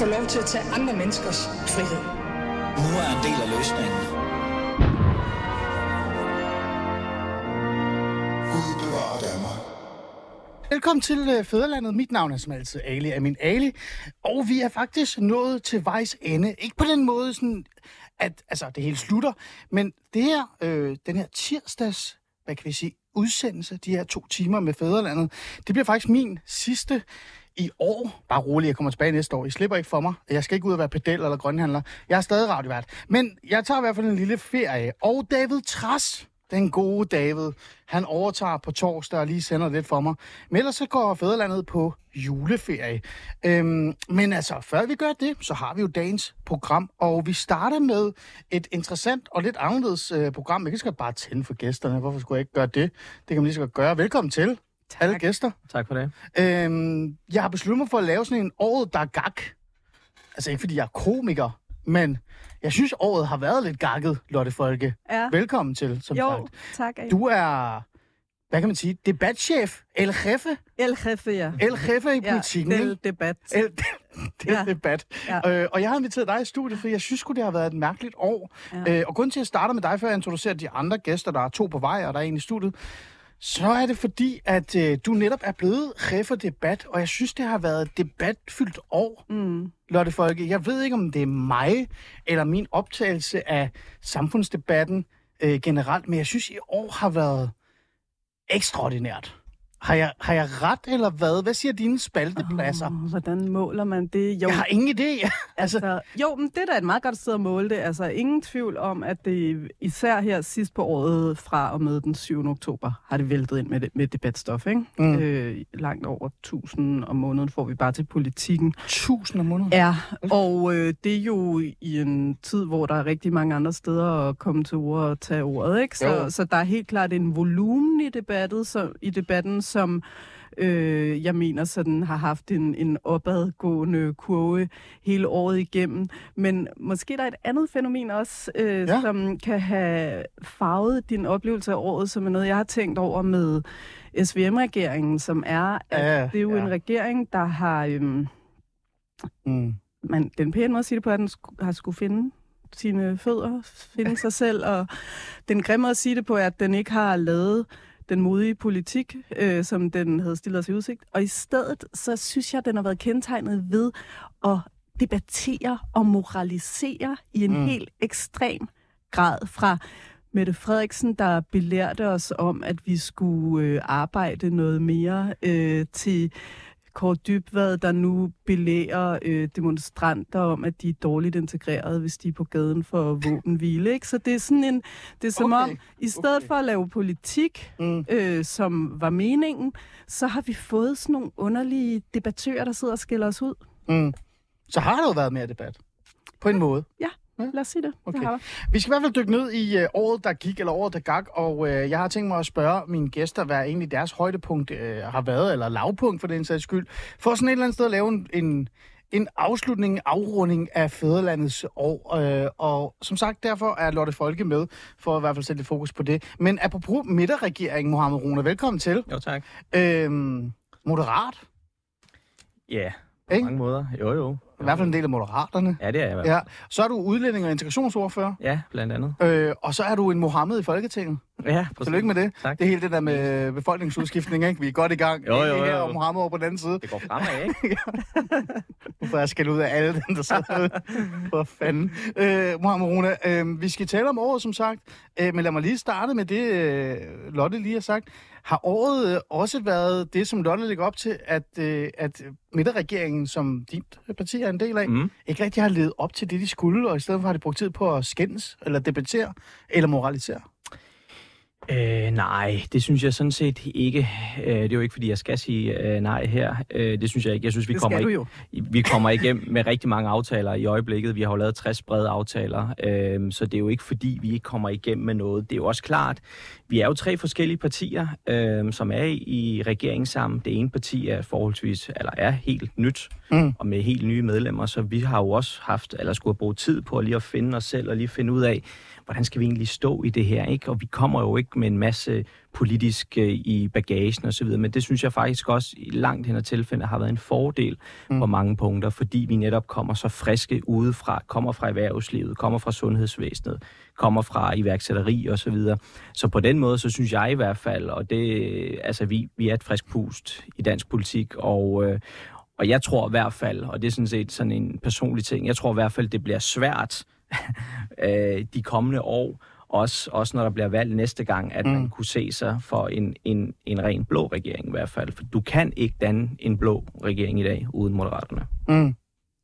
Få lov til at tage andre menneskers frihed. Nu er en del af løsningen. Velkommen til øh, Fæderlandet. Mit navn er som altid Ali Amin Ali. Og vi er faktisk nået til vejs ende. Ikke på den måde, sådan, at altså, det hele slutter, men det her, øh, den her tirsdags, hvad kan vi sige, udsendelse, de her to timer med Fæderlandet, det bliver faktisk min sidste i år. Bare rolig, jeg kommer tilbage næste år. I slipper ikke for mig. Jeg skal ikke ud og være pedel eller grønhandler. Jeg er stadig radiovært. Men jeg tager i hvert fald en lille ferie. Og David Tras, den gode David, han overtager på torsdag og lige sender lidt for mig. Men ellers så går Fæderlandet på juleferie. Øhm, men altså, før vi gør det, så har vi jo dagens program, og vi starter med et interessant og lidt anderledes øh, program. Jeg kan skal bare tænde for gæsterne. Hvorfor skulle jeg ikke gøre det? Det kan man lige så godt gøre. Velkommen til, tak. alle gæster. Tak for det. Øhm, jeg har besluttet mig for at lave sådan en året, der er gag. Altså ikke fordi jeg er komiker, men jeg synes, året har været lidt gakket, Lotte Folke. Ja. Velkommen til, som Jo, sagt. tak. Ali. Du er, hvad kan man sige, debatchef, el jefe, El jefe, ja. el jefe i ja, politikken. del debat. El, det er Ja. debat. Ja. Øh, og jeg har inviteret dig i studiet, for jeg synes det har været et mærkeligt år. Ja. Øh, og grunden til, at jeg starter med dig, før jeg introducerer de andre gæster, der er to på vej, og der er en i studiet, så er det fordi, at øh, du netop er blevet for debat, og jeg synes, det har været et debatfyldt år, Mm. Lotte Folke. Jeg ved ikke, om det er mig, eller min optagelse af samfundsdebatten øh, generelt, men jeg synes, i år har været ekstraordinært. Har jeg, har jeg ret, eller hvad? Hvad siger dine spaltepladser? Oh, hvordan måler man det? Jo, Jeg har ingen idé. altså, altså, jo men det er da et meget godt sted at måle det. Altså, ingen tvivl om, at det især her sidst på året fra og med den 7. oktober har det væltet ind med, det, med debatstof. Ikke? Mm. Øh, langt over 1000 om måneden får vi bare til politikken. tusind om måneden. Ja, og øh, det er jo i en tid, hvor der er rigtig mange andre steder at komme til ord og tage ordet, ikke? Jo. Så, så der er helt klart en volumen i, debattet, så, i debatten, som øh, jeg mener sådan har haft en, en opadgående kurve hele året igennem. Men måske der er et andet fænomen også, øh, Ja. som kan have farvet din oplevelse af året, som er noget, jeg har tænkt over med SVM-regeringen, som er, at Ja, det er jo ja. en regering, der har... Øhm, Mm. men den pæne måde at sige det på, at den sku- har skulle finde sine fødder, finde sig selv, og den grimme måde at sige det på, at den ikke har lavet den modige politik, øh, som den havde stillet os i udsigt. Og i stedet, så synes jeg, at den har været kendetegnet ved at debattere og moralisere i en mm. helt ekstrem grad fra Mette Frederiksen, der belærte os om, at vi skulle øh, arbejde noget mere øh, til Kåre Dybvad, der nu belærer øh, demonstranter om, at de er dårligt integreret, hvis de er på gaden for våbenhvile. Ikke? Så det er sådan en, det er som Okay, om, i stedet okay. for at lave politik, Mm. øh, som var meningen, så har vi fået sådan nogle underlige debattører, der sidder og skiller os ud. Mm. Så har der jo været mere debat. På en måde. Lad os sige det. Okay. der. Vi skal i hvert fald dykke ned i øh, året, der gik, eller året, der gak, og øh, jeg har tænkt mig at spørge mine gæster, hvad egentlig deres højdepunkt øh, har været, eller lavpunkt for den sags skyld, for sådan et eller andet sted at lave en, en, en afslutning, en afrunding af fædrelandets år. Øh, og som sagt, derfor er Lotte Folke med, for at i hvert fald sætte lidt fokus på det. Men apropos midterregeringen, Mohammed Rune, velkommen til. Jo, tak. Øh, moderat, Ja, på Ikke? mange måder. Jo, jo. I hvert fald en del af moderaterne. Ja, det er jeg i hvert fald. Ja. Så er du udlænding- og integrationsordfører, Ja, blandt andet. øh, og så er du en Mohammed i Folketinget. Ja, præcis. Tillykke med det. Tak. Det hele det der med befolkningsudskiftning, ikke? Vi er godt i gang. Jo, jo, Ikke her jo. og Mohammed over på den anden side. Det går fremad, ikke? Nu får jeg skæld ud af alle dem, der sidder. For fanden. Øh, Mohammed Rune, øh, vi skal tale om året, som sagt. Øh, men lad mig lige starte med det, øh, Lotte lige har sagt. Har året øh, også været det, som Lotte lægger op til, at, øh, at midterregeringen, som dit parti er en del af, mm. Ikke rigtig har levet op til det, de skulle, og i stedet for har de brugt tid på at skændes, eller debattere, eller moralisere? Øh, nej, det synes jeg sådan set ikke. Øh, det er jo ikke, fordi jeg skal sige øh, nej her. Øh, det synes jeg ikke. Jeg synes, vi kommer ikke, vi kommer igennem med rigtig mange aftaler i øjeblikket. Vi har jo lavet 60 brede aftaler, øh, så det er jo ikke, fordi vi ikke kommer igennem med noget. Det er jo også klart, vi er jo tre forskellige partier, øh, som er i regeringen sammen. Det ene parti er forholdsvis, eller er helt nyt, Mm. og med helt nye medlemmer, så vi har jo også haft, eller skulle have brugt tid på at lige at finde os selv, og lige finde ud af, hvordan skal vi egentlig stå i det her, ikke? Og vi kommer jo ikke med en masse politisk øh, i bagagen osv., men det synes jeg faktisk også i langt hen ad tilfælde har været en fordel mm. på mange punkter, fordi vi netop kommer så friske udefra, kommer fra erhvervslivet, kommer fra sundhedsvæsenet, kommer fra iværksætteri og så videre. Så på den måde, så synes jeg i hvert fald, og det, altså vi, vi er et frisk pust i dansk politik, og, øh, og jeg tror i hvert fald, og det er sådan set sådan en personlig ting, jeg tror i hvert fald, det bliver svært øh, de kommende år, også, også når der bliver valgt næste gang, at mm. man kunne se sig for en, en, en ren blå regering i hvert fald. For du kan ikke danne en blå regering i dag uden Moderaterne. Mm.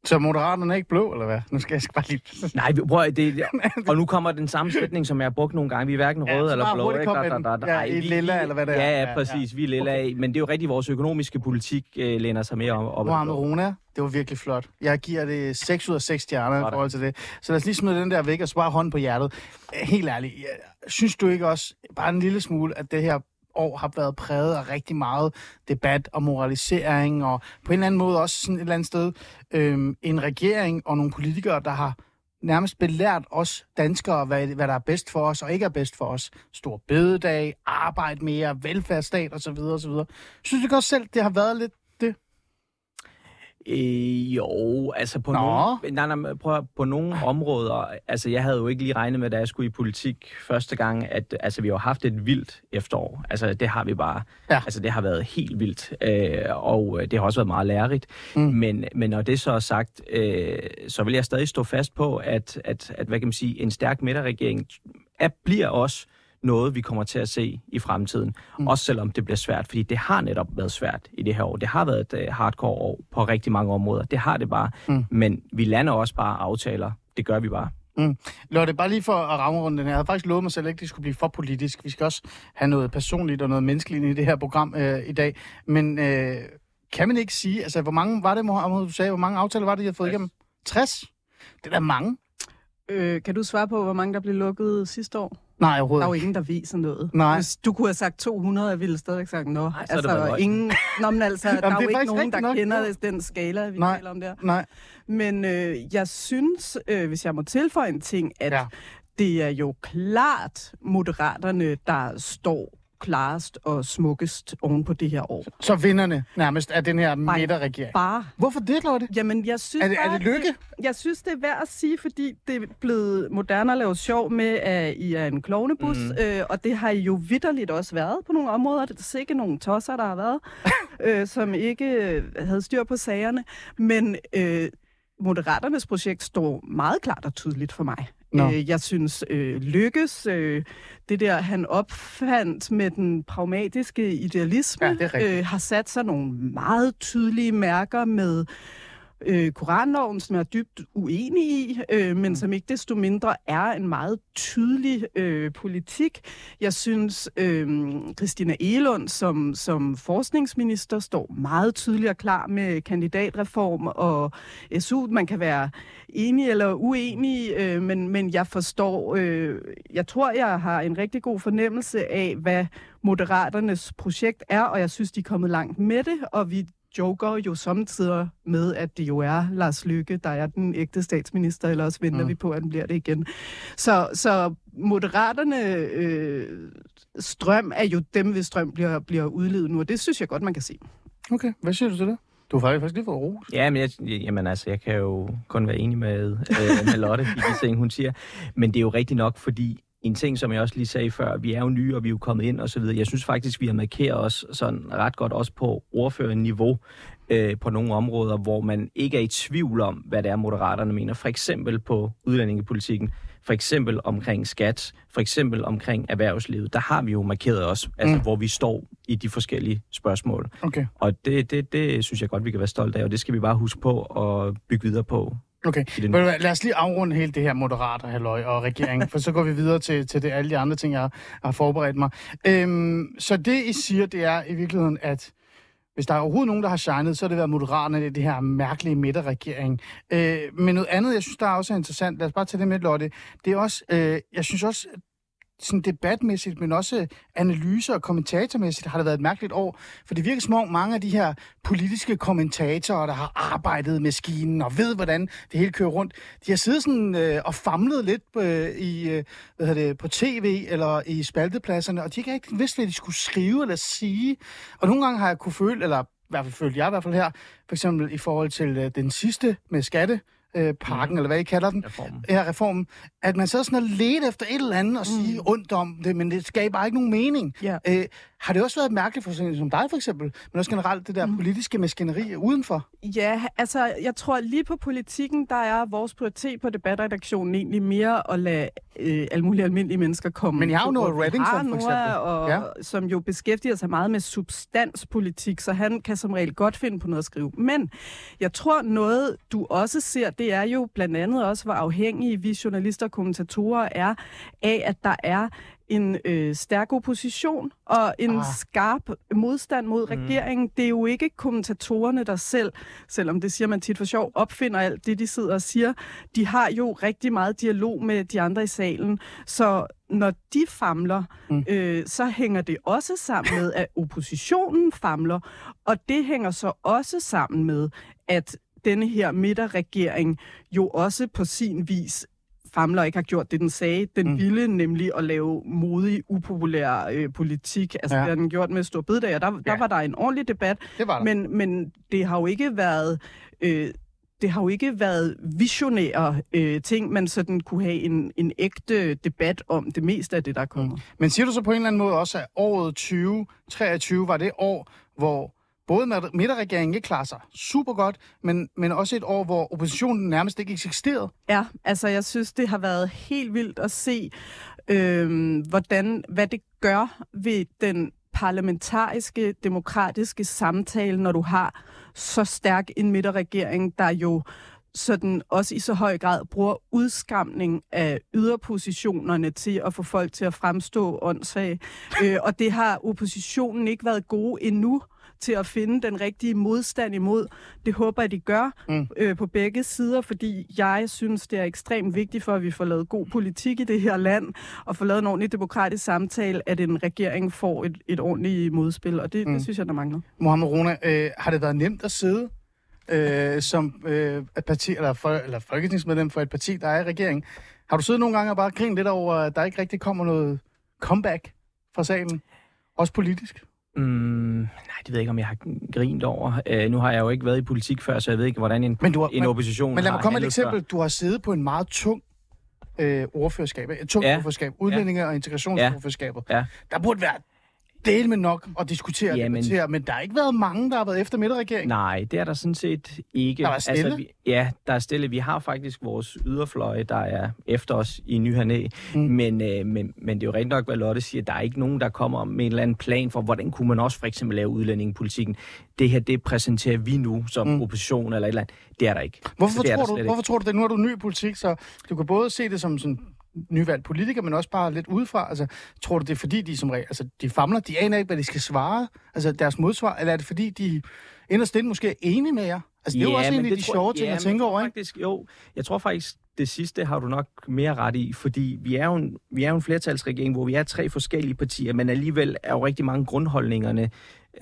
Så Moderaterne er ikke blå, eller hvad? Nu skal jeg bare lige... Nej, prøv at det, og nu kommer den samme sætning, som jeg har brugt nogle gange. Vi er hverken Ja, røde så eller blå. ikke? Der- den. der- der- Ja, i vi- lilla, eller hvad det er. Ja, Ja, ja, ja. præcis. Vi er lilla af. Men det er jo rigtigt, vores økonomiske politik øh, læner sig mere op. op Mohamed. Rona, det var virkelig flot. Jeg giver det 6 ud af 6 stjerner i Sådan. forhold til det. Så lad os lige smide den der væk og så bare hånden på hjertet. Helt ærligt, jeg- synes du ikke også, bare en lille smule, at det her år har været præget af rigtig meget debat og moralisering, og på en eller anden måde også sådan et eller andet sted øh, en regering og nogle politikere, der har nærmest belært os danskere, hvad, hvad der er bedst for os og ikke er bedst for os. Stor bededag, arbejde mere, velfærdsstat osv. osv. Synes du godt selv, det har været lidt? Øh, jo, altså på Nå. nogle, nej, nej, prøv, på nogle områder, altså jeg havde jo ikke lige regnet med, da jeg skulle i politik første gang, at altså, vi har haft et vildt efterår. Altså det har vi bare. Ja. Altså det har været helt vildt, øh, og øh, det har også været meget lærerigt. Mm. Men, men når det så er sagt, øh, så vil jeg stadig stå fast på, at, at, at hvad kan man sige, en stærk midterregering er, bliver også noget, vi kommer til at se i fremtiden. Mm. Også selvom det bliver svært, fordi det har netop været svært i det her år. Det har været et uh, hardcore år på rigtig mange områder. Det har det bare. Mm. Mm. Men vi lander også bare aftaler. Det gør vi bare. Lotte, bare lige for at ramme rundt den her. Jeg havde faktisk lovet mig selv, at det ikke skulle blive for politisk. Vi skal også have noget personligt og noget menneskeligt i det her program øh, i dag. Men øh, kan man ikke sige, altså hvor mange var det, Mohammed, du sagde, hvor mange aftaler var det, I har fået 60. igennem? 60? Det er da mange. Øh, kan du svare på, hvor mange der blev lukket sidste år? Nej, Der er jo overhovedet ingen, der viser noget. Nej. Hvis du kunne have sagt 200, jeg ville stadig have sagt, nå. Er været altså, ingen, nå, men altså, der det er jo ikke nogen, der nok. kender den skala, vi Nej. taler om der. Nej. Men øh, jeg synes, øh, hvis jeg må tilføje en ting, at ja. det er jo klart moderaterne, der står klarest og smukkest oven på det her år. Så vinderne nærmest af den her midterregering. Bare. Hvorfor det, Lotte? Jamen, jeg synes Er det, er bare, det lykke? Jeg synes, det er værd at sige, fordi det er blevet moderne at lave sjov med, at I er en klovnebus, mm. øh, og det har I jo vidderligt også været på nogle områder. Det er sikkert nogle tosser, der har været, øh, som ikke øh, havde styr på sagerne. Men øh, Moderaternes projekt står meget klart og tydeligt for mig. Nå. Øh, jeg synes, øh, lykkes øh, det der, han opfandt med den pragmatiske idealisme, Ja, øh, har sat sig nogle meget tydelige mærker med øh, Koranloven, som jeg er dybt uenig i, øh, men som ikke desto mindre er en meget tydelig øh, politik. Jeg synes, øh, Christina Elund som, som forskningsminister står meget tydeligt og klar med kandidatreform og SU. Man kan være enig eller uenig, øh, men, men jeg forstår, øh, jeg tror, jeg har en rigtig god fornemmelse af, hvad Moderaternes projekt er, og jeg synes, de er kommet langt med det, og vi joker jo samtidig med, at det jo er Lars Lykke, der er den ægte statsminister, eller også venter Mm. vi på, at den bliver det igen. Så, så Moderaterne øh, strøm er jo dem, hvis strøm bliver, bliver udledet nu, og det synes jeg godt, man kan se. Okay, hvad siger du til det? Du har faktisk faktisk lige fået ro. Ja, men jeg, jamen altså, jeg kan jo kun være enig med, øh, med Lotte i de ting, hun siger. Men det er jo rigtigt nok, fordi en ting, som jeg også lige sagde før, vi er jo nye, og vi er jo kommet ind og så videre. Jeg synes faktisk, vi har markeret os sådan ret godt også på ordførerniveau øh, på nogle områder, hvor man ikke er i tvivl om, hvad det er, moderaterne mener. For eksempel på udlændingepolitikken, for eksempel omkring skat, for eksempel omkring erhvervslivet. Der har vi jo markeret os, altså Mm. hvor vi står i de forskellige spørgsmål. Okay. Og det, det, det synes jeg godt, vi kan være stolte af, og det skal vi bare huske på og bygge videre på. Okay, den- lad os lige afrunde hele det her moderater halløj og regeringen, for så går vi videre til, til det, alle de andre ting, jeg har forberedt mig. Øhm, så det, I siger, det er i virkeligheden, at hvis der er overhovedet nogen, der har shined, så er det været moderaterne i det her mærkelige midterregering. Øh, men noget andet, jeg synes, der er også er interessant, lad os bare tage det med, Lotte, det er også, øh, jeg synes også, sådan debatmæssigt, men også øh, analyser og kommentatormæssigt har det været et mærkeligt år. For det virker som om mange af de her politiske kommentatorer, der har arbejdet med maskinen og ved, hvordan det hele kører rundt, de har siddet sådan øh, og famlet lidt øh, i, øh, hvad hedder det, på tv eller i spaltepladserne, og de ikke rigtig vidst, hvad de skulle skrive eller sige. Og nogle gange har jeg kunne føle, eller i hvert fald følte jeg i hvert fald her, for eksempel i forhold til øh, den sidste med skatte, øh, pakken, mm. eller hvad I kalder den, Reformen. her reformen, at man så sådan har let efter et eller andet og sige Mm. ondt om det, men det skaber ikke nogen mening. Ja. Øh, har det også været mærkeligt for sådan som dig for eksempel, men også generelt det der Mm. politiske maskineri udenfor? Ja, altså jeg tror lige på politikken, der er vores prioritet på debatredaktionen egentlig mere at lade øh, alle mulige almindelige mennesker komme. Men I har jo. Vi Reddington, for eksempel. Og, Ja. ja. som jo beskæftiger sig meget med substanspolitik, så han kan som regel godt finde på noget at skrive. Men jeg tror noget, du også ser, det er jo blandt andet også, hvor afhængige vi journalister og kommentatorer er af, at der er en øh, stærk opposition og en Ah. skarp modstand mod Mm. regeringen. Det er jo ikke kommentatorerne, der selv, selvom det siger man tit for sjov, opfinder alt det, de sidder og siger. De har jo rigtig meget dialog med de andre i salen, så når de famler, mm. øh, så hænger det også sammen med, at oppositionen famler, og det hænger så også sammen med, at denne her midterregering jo også på sin vis famler ikke har gjort det, den sagde. Den Mm. ville nemlig at lave modig, upopulær øh, politik. Altså, Ja. det har den gjort med Stor Bededag, og der, der Ja. var der en ordentlig debat. Det var der. Men, men det har jo ikke været... Øh, det har jo ikke været visionære øh, ting, man sådan kunne have en, en ægte debat om det meste af det, der er kommet. Mm. Men siger du så på en eller anden måde også, at året 2023 var det år, hvor både midterregeringen ikke klarer sig super godt, men, men også et år, hvor oppositionen nærmest ikke eksisterede? Ja, altså jeg synes, det har været helt vildt at se, øh, hvordan, hvad det gør ved den parlamentariske, demokratiske samtale, når du har så stærk en midterregering, der jo sådan også i så høj grad bruger udskamning af yderpositionerne til at få folk til at fremstå åndssvage. øh, og det har oppositionen ikke været gode endnu til at finde den rigtige modstand imod. Det håber jeg, de gør Mm. øh, på begge sider, fordi jeg synes, det er ekstremt vigtigt for, at vi får lavet god politik i det her land, og får lavet en ordentlig demokratisk samtale, at en regering får et, et ordentligt modspil, og det, Mm. det synes jeg, der mangler. Mohammed Rona, øh, har det været nemt at sidde øh, som øh, et parti, eller, for, eller folketingsmedlem for et parti, der er i regeringen? Har du siddet nogle gange og bare grinet lidt over, at der ikke rigtig kommer noget comeback fra salen? Også politisk? Mm, nej, det ved jeg ikke, om jeg har grint over. Uh, nu har jeg jo ikke været i politik før, så jeg ved ikke, hvordan en, Men, du har, en men, opposition men lad mig komme et eksempel. Du har siddet på en meget tung øh, ordførerskab, et tungt Ja. ordførerskab, udlændinge- og integrationsordførerskabet. Ja. Der burde være del med nok at diskutere og Ja, men- debattere, men der har ikke været mange, der har været efter midterregeringen. Nej, det er der sådan set ikke. Der var stille? Altså, vi, ja, der er stille. Vi har faktisk vores yderfløje, der er efter os i ny hernæ. Mm. Men, øh, men, men det er jo rent nok, hvad Lotte siger. Der er ikke nogen, der kommer med en eller anden plan for, hvordan kunne man også for eksempel lave udlændingepolitikken. Det her, det præsenterer vi nu som Mm. opposition eller et eller andet. Det er der ikke. Hvorfor, er tror du, slet ikke. hvorfor tror du det? Nu er du ny i politik, så du kan både se det som sådan nyvalgt politiker, men også bare lidt udefra. Altså, tror du, det er fordi, de som regel, altså, de famler, de aner ikke, hvad de skal svare, altså deres modsvar, eller er det fordi, de inderst inde måske er enige med jer? Altså, det er jo også en af de tror- sjove ting ja, at men tænke over, ikke? Faktisk, jo, jeg tror faktisk, det sidste har du nok mere ret i, fordi vi er jo en, vi er jo en flertalsregering, hvor vi er tre forskellige partier, men alligevel er jo rigtig mange grundholdningerne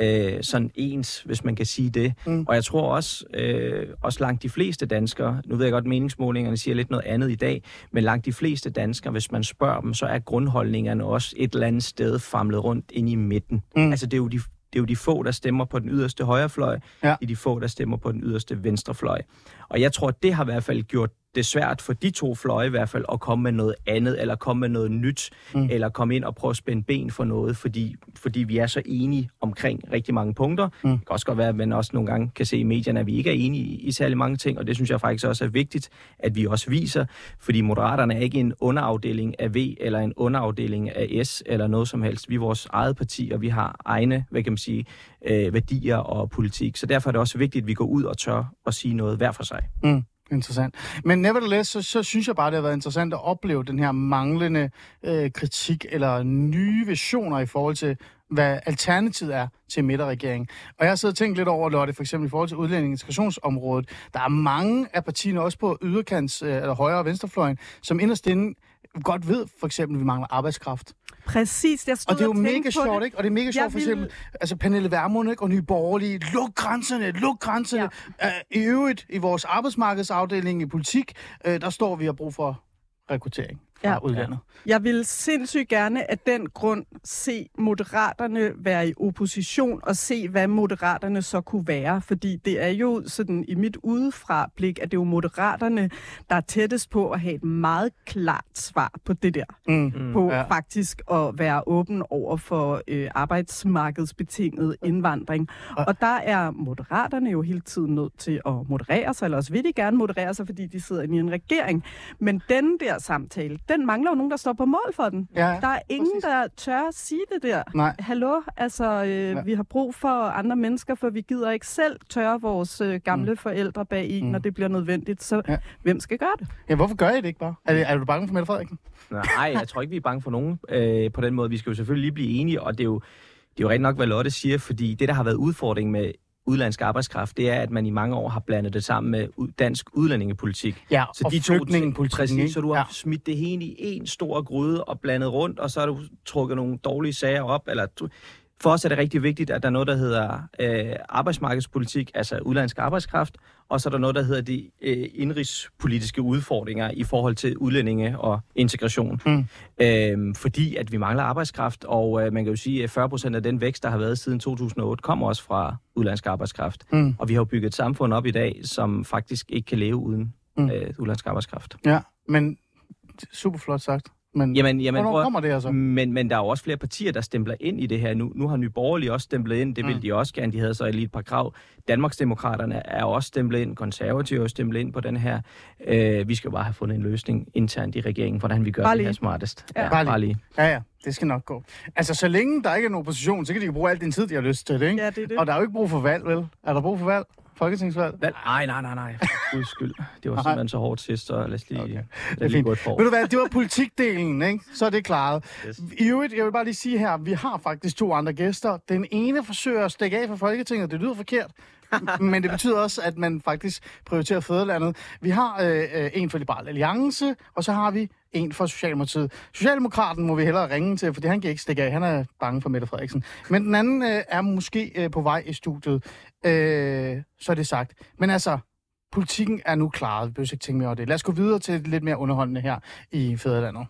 øh, sådan ens, hvis man kan sige det. Mm. Og jeg tror også, øh, også langt de fleste danskere, nu ved jeg godt, meningsmålingerne siger lidt noget andet i dag, men langt de fleste danskere, hvis man spørger dem, så er grundholdningerne også et eller andet sted famlet rundt ind i midten. Mm. Altså det er jo de det er jo de få, der stemmer på den yderste højrefløj, Ja. de få, der stemmer på den yderste venstrefløj. Og jeg tror, det har i hvert fald gjort det svært for de to fløje i hvert fald at komme med noget andet, eller komme med noget nyt, Mm. mm. eller komme ind og prøve at spænde ben for noget, fordi, fordi vi er så enige omkring rigtig mange punkter. Mm. Det kan også godt være, at man også nogle gange kan se i medierne, at vi ikke er enige i, i særlig mange ting, og det synes jeg faktisk også er vigtigt, at vi også viser, fordi Moderaterne er ikke en underafdeling af V, eller en underafdeling af S, eller noget som helst. Vi er vores eget parti, og vi har egne, hvad kan man sige, øh, værdier og politik. Så derfor er det også vigtigt, at vi går ud og tør at sige noget hver for sig. Interessant. Men nevertheless, så, så synes jeg bare, det har været interessant at opleve den her manglende øh, kritik eller nye visioner i forhold til, hvad alternativet er til midterregeringen. Og jeg har siddet og tænkt lidt over, Lotte, for eksempel i forhold til udlænding- og integrationsområdet. Der er mange af partierne, også på yderkants, øh, eller højre og venstrefløjen, som inderst inde godt ved, for eksempel, at vi mangler arbejdskraft. Præcis, jeg stod Og det er jo mega sjovt, det. ikke? Og det er mega sjovt, for eksempel, altså Pernille Vermund, ikke? Og Nye Borgerlige, luk grænserne, luk grænserne. Ja. Uh, I øvrigt, i vores arbejdsmarkedsafdeling i politik, uh, der står vi og brug for rekruttering fra Ja. udlandet. Jeg vil sindssygt gerne af den grund se Moderaterne være i opposition og se, hvad Moderaterne så kunne være. Fordi det er jo sådan i mit udefra blik, at det er jo Moderaterne, der er tættest på at have et meget klart svar på det der. Mm. Mm, på ja. ja. faktisk at være åben over for øh, arbejdsmarkedsbetinget indvandring. Og der er Moderaterne jo hele tiden nødt til at moderere sig, eller også vil de gerne moderere sig, fordi de sidder inde i en regering. Men den der samtale, den mangler jo nogen, der står på mål for den. Ja, Der er ingen, præcis. der tør at sige det der. Nej. Hallo, altså, øh, ja. vi har brug for andre mennesker, for vi gider ikke selv tørre vores øh, gamle mm. forældre bag en, mm. når det bliver nødvendigt. Så Ja. hvem skal gøre det? Ja, hvorfor gør I det ikke bare? Er, det, er du bange for Mette Frederiksen? Nej, jeg tror ikke, vi er bange for nogen øh, på den måde. Vi skal jo selvfølgelig lige blive enige, og det er jo, det er jo rigtig nok, hvad Lotte siger, fordi det, der har været udfordringen med udlandsk arbejdskraft, det er, at man i mange år har blandet det sammen med dansk udlændingepolitik. Ja, Så og de to flygtningepolitikken, Præcis, ikke? så du har Ja. ja. smidt det hele i en stor gryde og blandet rundt, og så har du trukket nogle dårlige sager op. Eller du- for os er det rigtig vigtigt, at der er noget, der hedder øh, arbejdsmarkedspolitik, altså udlandsk arbejdskraft, og så er der noget, der hedder de øh, indrigspolitiske udfordringer i forhold til udlændinge og integration. Mm. Øhm, fordi at vi mangler arbejdskraft, og øh, man kan jo sige, at 40 procent af den vækst, der har været siden 2008, kommer også fra udlandsk arbejdskraft. Mm. Og vi har jo bygget et samfund op i dag, som faktisk ikke kan leve uden Mm. øh, udlandsk arbejdskraft. Ja, men super flot sagt. Men Jamen, jamen hvornår prøv, kommer det altså? men, men der er jo også flere partier, der stempler ind i det her nu. Nu har Nye Borgerlige også stemplet ind, det vil Mm. de også gerne. De havde så lige et par krav. Danmarksdemokraterne er også stemplet ind, konservative er også stemplet ind på den her. Øh, vi skal jo bare have fundet en løsning internt i regeringen, hvordan vi gør Bare det lige. her smartest. Ja. Bare lige. bare lige. Ja, ja, det skal nok gå. Altså, så længe der ikke er en opposition, så kan de jo bruge al den tid, de har lyst til det, ikke? Ja, det er det. Og der er jo ikke brug for valg, vel? Er der brug for valg? Folketingsvalg? Hvad? Nej, nej, nej, nej. Guds skyld. Det var simpelthen så hårdt sidst, så lad os lige, Okay. okay. Det er lad lige gå et for. Ved du hvad, det var politikdelen, ikke? Så er det klaret. Yes. I øvrigt, jeg vil bare lige sige her, vi har faktisk to andre gæster. Den ene forsøger at stikke af fra Folketinget, det lyder forkert, men det betyder også, at man faktisk prioriterer fædrelandet. Vi har øh, øh, en for Liberal Alliance, og så har vi en for Socialdemokratiet. Socialdemokraten må vi hellere ringe til, fordi han kan ikke stikke af. Han er bange for Mette Frederiksen. Men den anden øh, er måske øh, på vej i studiet. Øh, så er det sagt. Men altså, politikken er nu klaret. Vi behøver ikke tænke mere over det. Lad os gå videre til lidt mere underholdende her i Fæderlandet.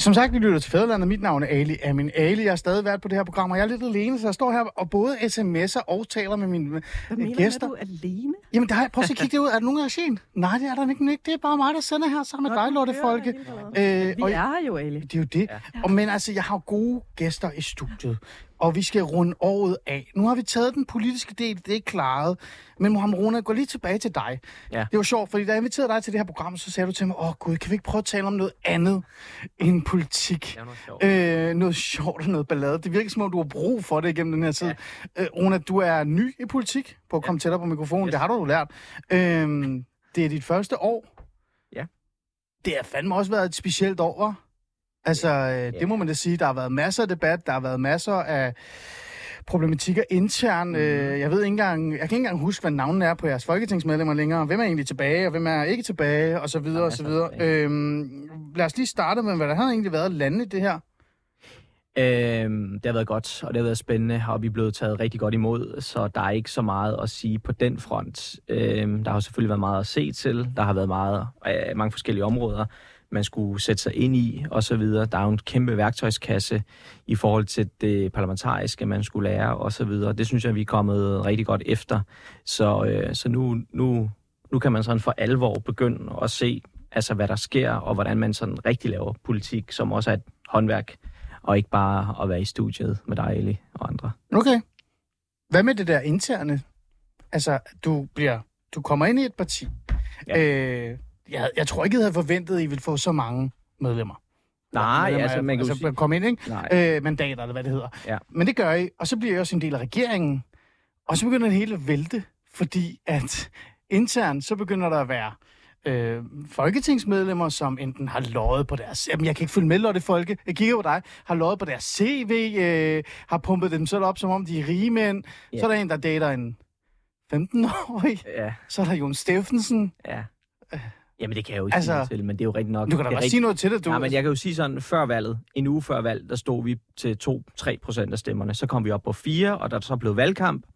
Som sagt, vi lytter til Fæderlandet. Mit navn er Ali Amin Ali. Jeg har stadig været på det her program, og jeg er lidt alene, så jeg står her og både sms'er og taler med mine Hvad øh, mener gæster. du, er du alene? Jamen, der er, prøv at kigge det ud. Er der nogen, der er gen? Nej, det er der ikke. Det er bare mig, der sender her sammen med dig, Lotte Folke. Øh, Vi og- er her jo, Ali. det er jo det. Ja. Og, men altså, jeg har jo gode gæster i studiet, og vi skal runde året af. Nu har vi taget den politiske del, det er klaret. Men Mohamed Rona, gå lige tilbage til dig. Ja. Det var sjovt, fordi da jeg inviterede dig til det her program, så sagde du til mig, åh gud, kan vi ikke prøve at tale om noget andet end politik? Det er noget sjovt. Øh, noget sjovt og noget ballade. Det virker som om, du har brug for det igennem den her tid. Ja. Øh, Rona, du er ny i politik, på at komme tættere på mikrofonen. Yes. Det har du jo lært. Øh, det er dit første år. Ja. Det har fandme også været et specielt år, hva'? Altså, øh, det må man da sige. Der har været masser af debat, der har været masser af problematikker intern. Mm. Øh, jeg ved ikke engang, jeg kan ikke engang huske, hvad navnene er på jeres folketingsmedlemmer længere. Hvem er egentlig tilbage, og hvem er ikke tilbage, og så videre, og så videre. Øhm, lad os lige starte med, hvad der har egentlig været landet i det her. Øhm, det har været godt, og det har været spændende, og vi er blevet taget rigtig godt imod, så der er ikke så meget at sige på den front. Øhm, der har selvfølgelig været meget at se til. Der har været meget, øh, mange forskellige områder, man skulle sætte sig ind i, videre. Der er jo en kæmpe værktøjskasse i forhold til det parlamentariske, man skulle lære, og så videre. Det synes jeg, vi er kommet rigtig godt efter. Så, øh, så nu, nu, nu kan man sådan for alvor begynde at se, altså, hvad der sker, og hvordan man sådan rigtig laver politik, som også er et håndværk og ikke bare at være i studiet med dig, Eli, og andre. Okay. Hvad med det der interne? Altså, du bliver, du kommer ind i et parti. Ja. Øh, jeg, jeg tror ikke, jeg havde forventet, at I ville få så mange medlemmer. Nej, medlemmer altså, man kan altså, sige... komme ind, ikke? Nej. Øh, mandater, eller hvad det hedder. Ja. Men det gør I, og så bliver I også en del af regeringen. Og så begynder det hele at vælte, fordi at internt, så begynder der at være øh, folketingsmedlemmer, som enten har løjet på deres... Jamen, jeg kan ikke følge med, Lotte Folke. Jeg kigger på dig. Har løjet på deres CV, øh, har pumpet dem selv op, som om de er rige mænd. Ja. Så er der en, der dater en 15-årig. Ja, Så er der Jon Steffensen. ja. Jamen, det kan jeg jo ikke Altså, altså, sige noget til, men det er jo rigtigt nok. Du kan da bare sige noget til det, du. Nej, men jeg kan jo sige sådan, før valget, en uge før valget, der stod vi til 2-3 procent af stemmerne. Så kom vi op på 4, og da der så blev valgkamp,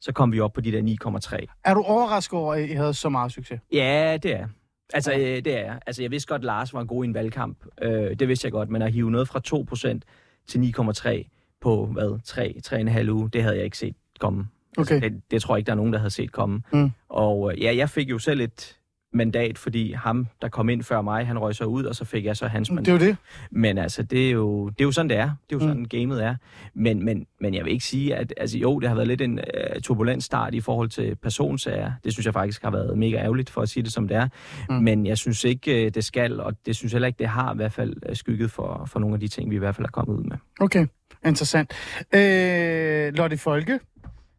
så kom vi op på de der 9,3. Er du overrasket over, at I havde så meget succes? Ja, det er. Altså, øh, det er jeg. Altså, jeg vidste godt, at Lars var god i en valgkamp. Øh, det vidste jeg godt, men at hive noget fra 2 procent til 9,3 på, hvad, 3, 3,5 uge, det havde jeg ikke set komme. Okay. Altså, det, det tror jeg ikke, der er nogen, der havde set komme. Mm. Og øh, ja, jeg fik jo selv et mandat, fordi ham, der kom ind før mig, han røg så ud, og så fik jeg så hans mandat. Det er jo det. Men altså, det er jo, det er jo sådan, det er. Det er jo Mm. sådan, gamet er. Men, men, men jeg vil ikke sige, at altså, jo, det har været lidt en uh, turbulent start i forhold til personsager. Det synes jeg faktisk har været mega ærgerligt, for at sige det som det er. Mm. Mm. Men jeg synes ikke, øh, det skal, og det synes jeg heller ikke, det har i hvert fald øh, skygget for, for nogle af de ting, vi i hvert fald er kommet ud med. Okay, interessant. Øh, Lotte Folke,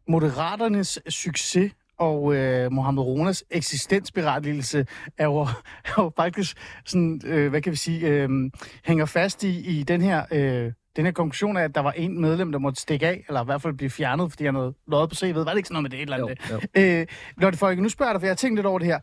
Moderaternes succes og øh, Mohammed Ronas eksistensberettigelse er jo, er jo faktisk sådan, øh, hvad kan vi sige, øh, hænger fast i, i den her... Øh, den her konklusion af, at der var en medlem, der måtte stikke af, eller i hvert fald blive fjernet, fordi han havde løjet på CV'et. Var det ikke sådan noget med det? Et eller andet? Jo, jo. Øh, Lotte Folke, nu spørger jeg dig, for jeg har tænkt lidt over det her.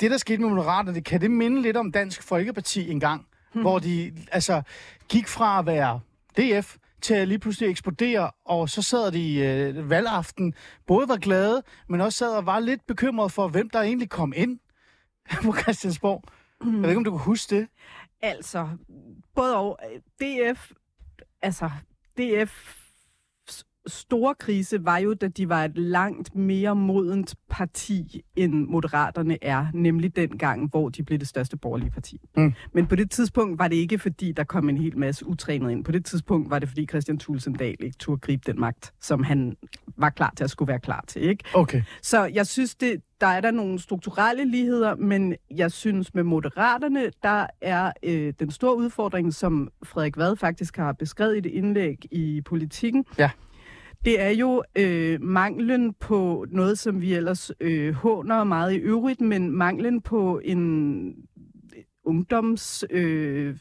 Det, der skete med Moderaterne, kan det minde lidt om Dansk Folkeparti engang, hmm. hvor de altså gik fra at være DF til at lige pludselig eksplodere, og så sad de øh, valgaften, både var glade, men også sad og var lidt bekymret for, hvem der egentlig kom ind på Christiansborg. Jeg ved ikke, om du kan huske det. Altså, både og. Øh, DF, altså, DF store krise var jo, da de var et langt mere modent parti, end Moderaterne er, nemlig den gang, hvor de blev det største borgerlige parti. Mm. Men på det tidspunkt var det ikke, fordi der kom en hel masse utrænet ind. På det tidspunkt var det, fordi Christian Thulesen Dahl ikke turde gribe den magt, som han var klar til at skulle være klar til. Ikke? Okay. Så jeg synes, det, der er der nogle strukturelle ligheder, men jeg synes med Moderaterne, der er øh, den store udfordring, som Frederik Vad faktisk har beskrevet i det indlæg i politikken. Ja. Det er jo øh, manglen på noget, som vi ellers øh, håner meget i øvrigt, men manglen på en øh, ungdoms... Øh,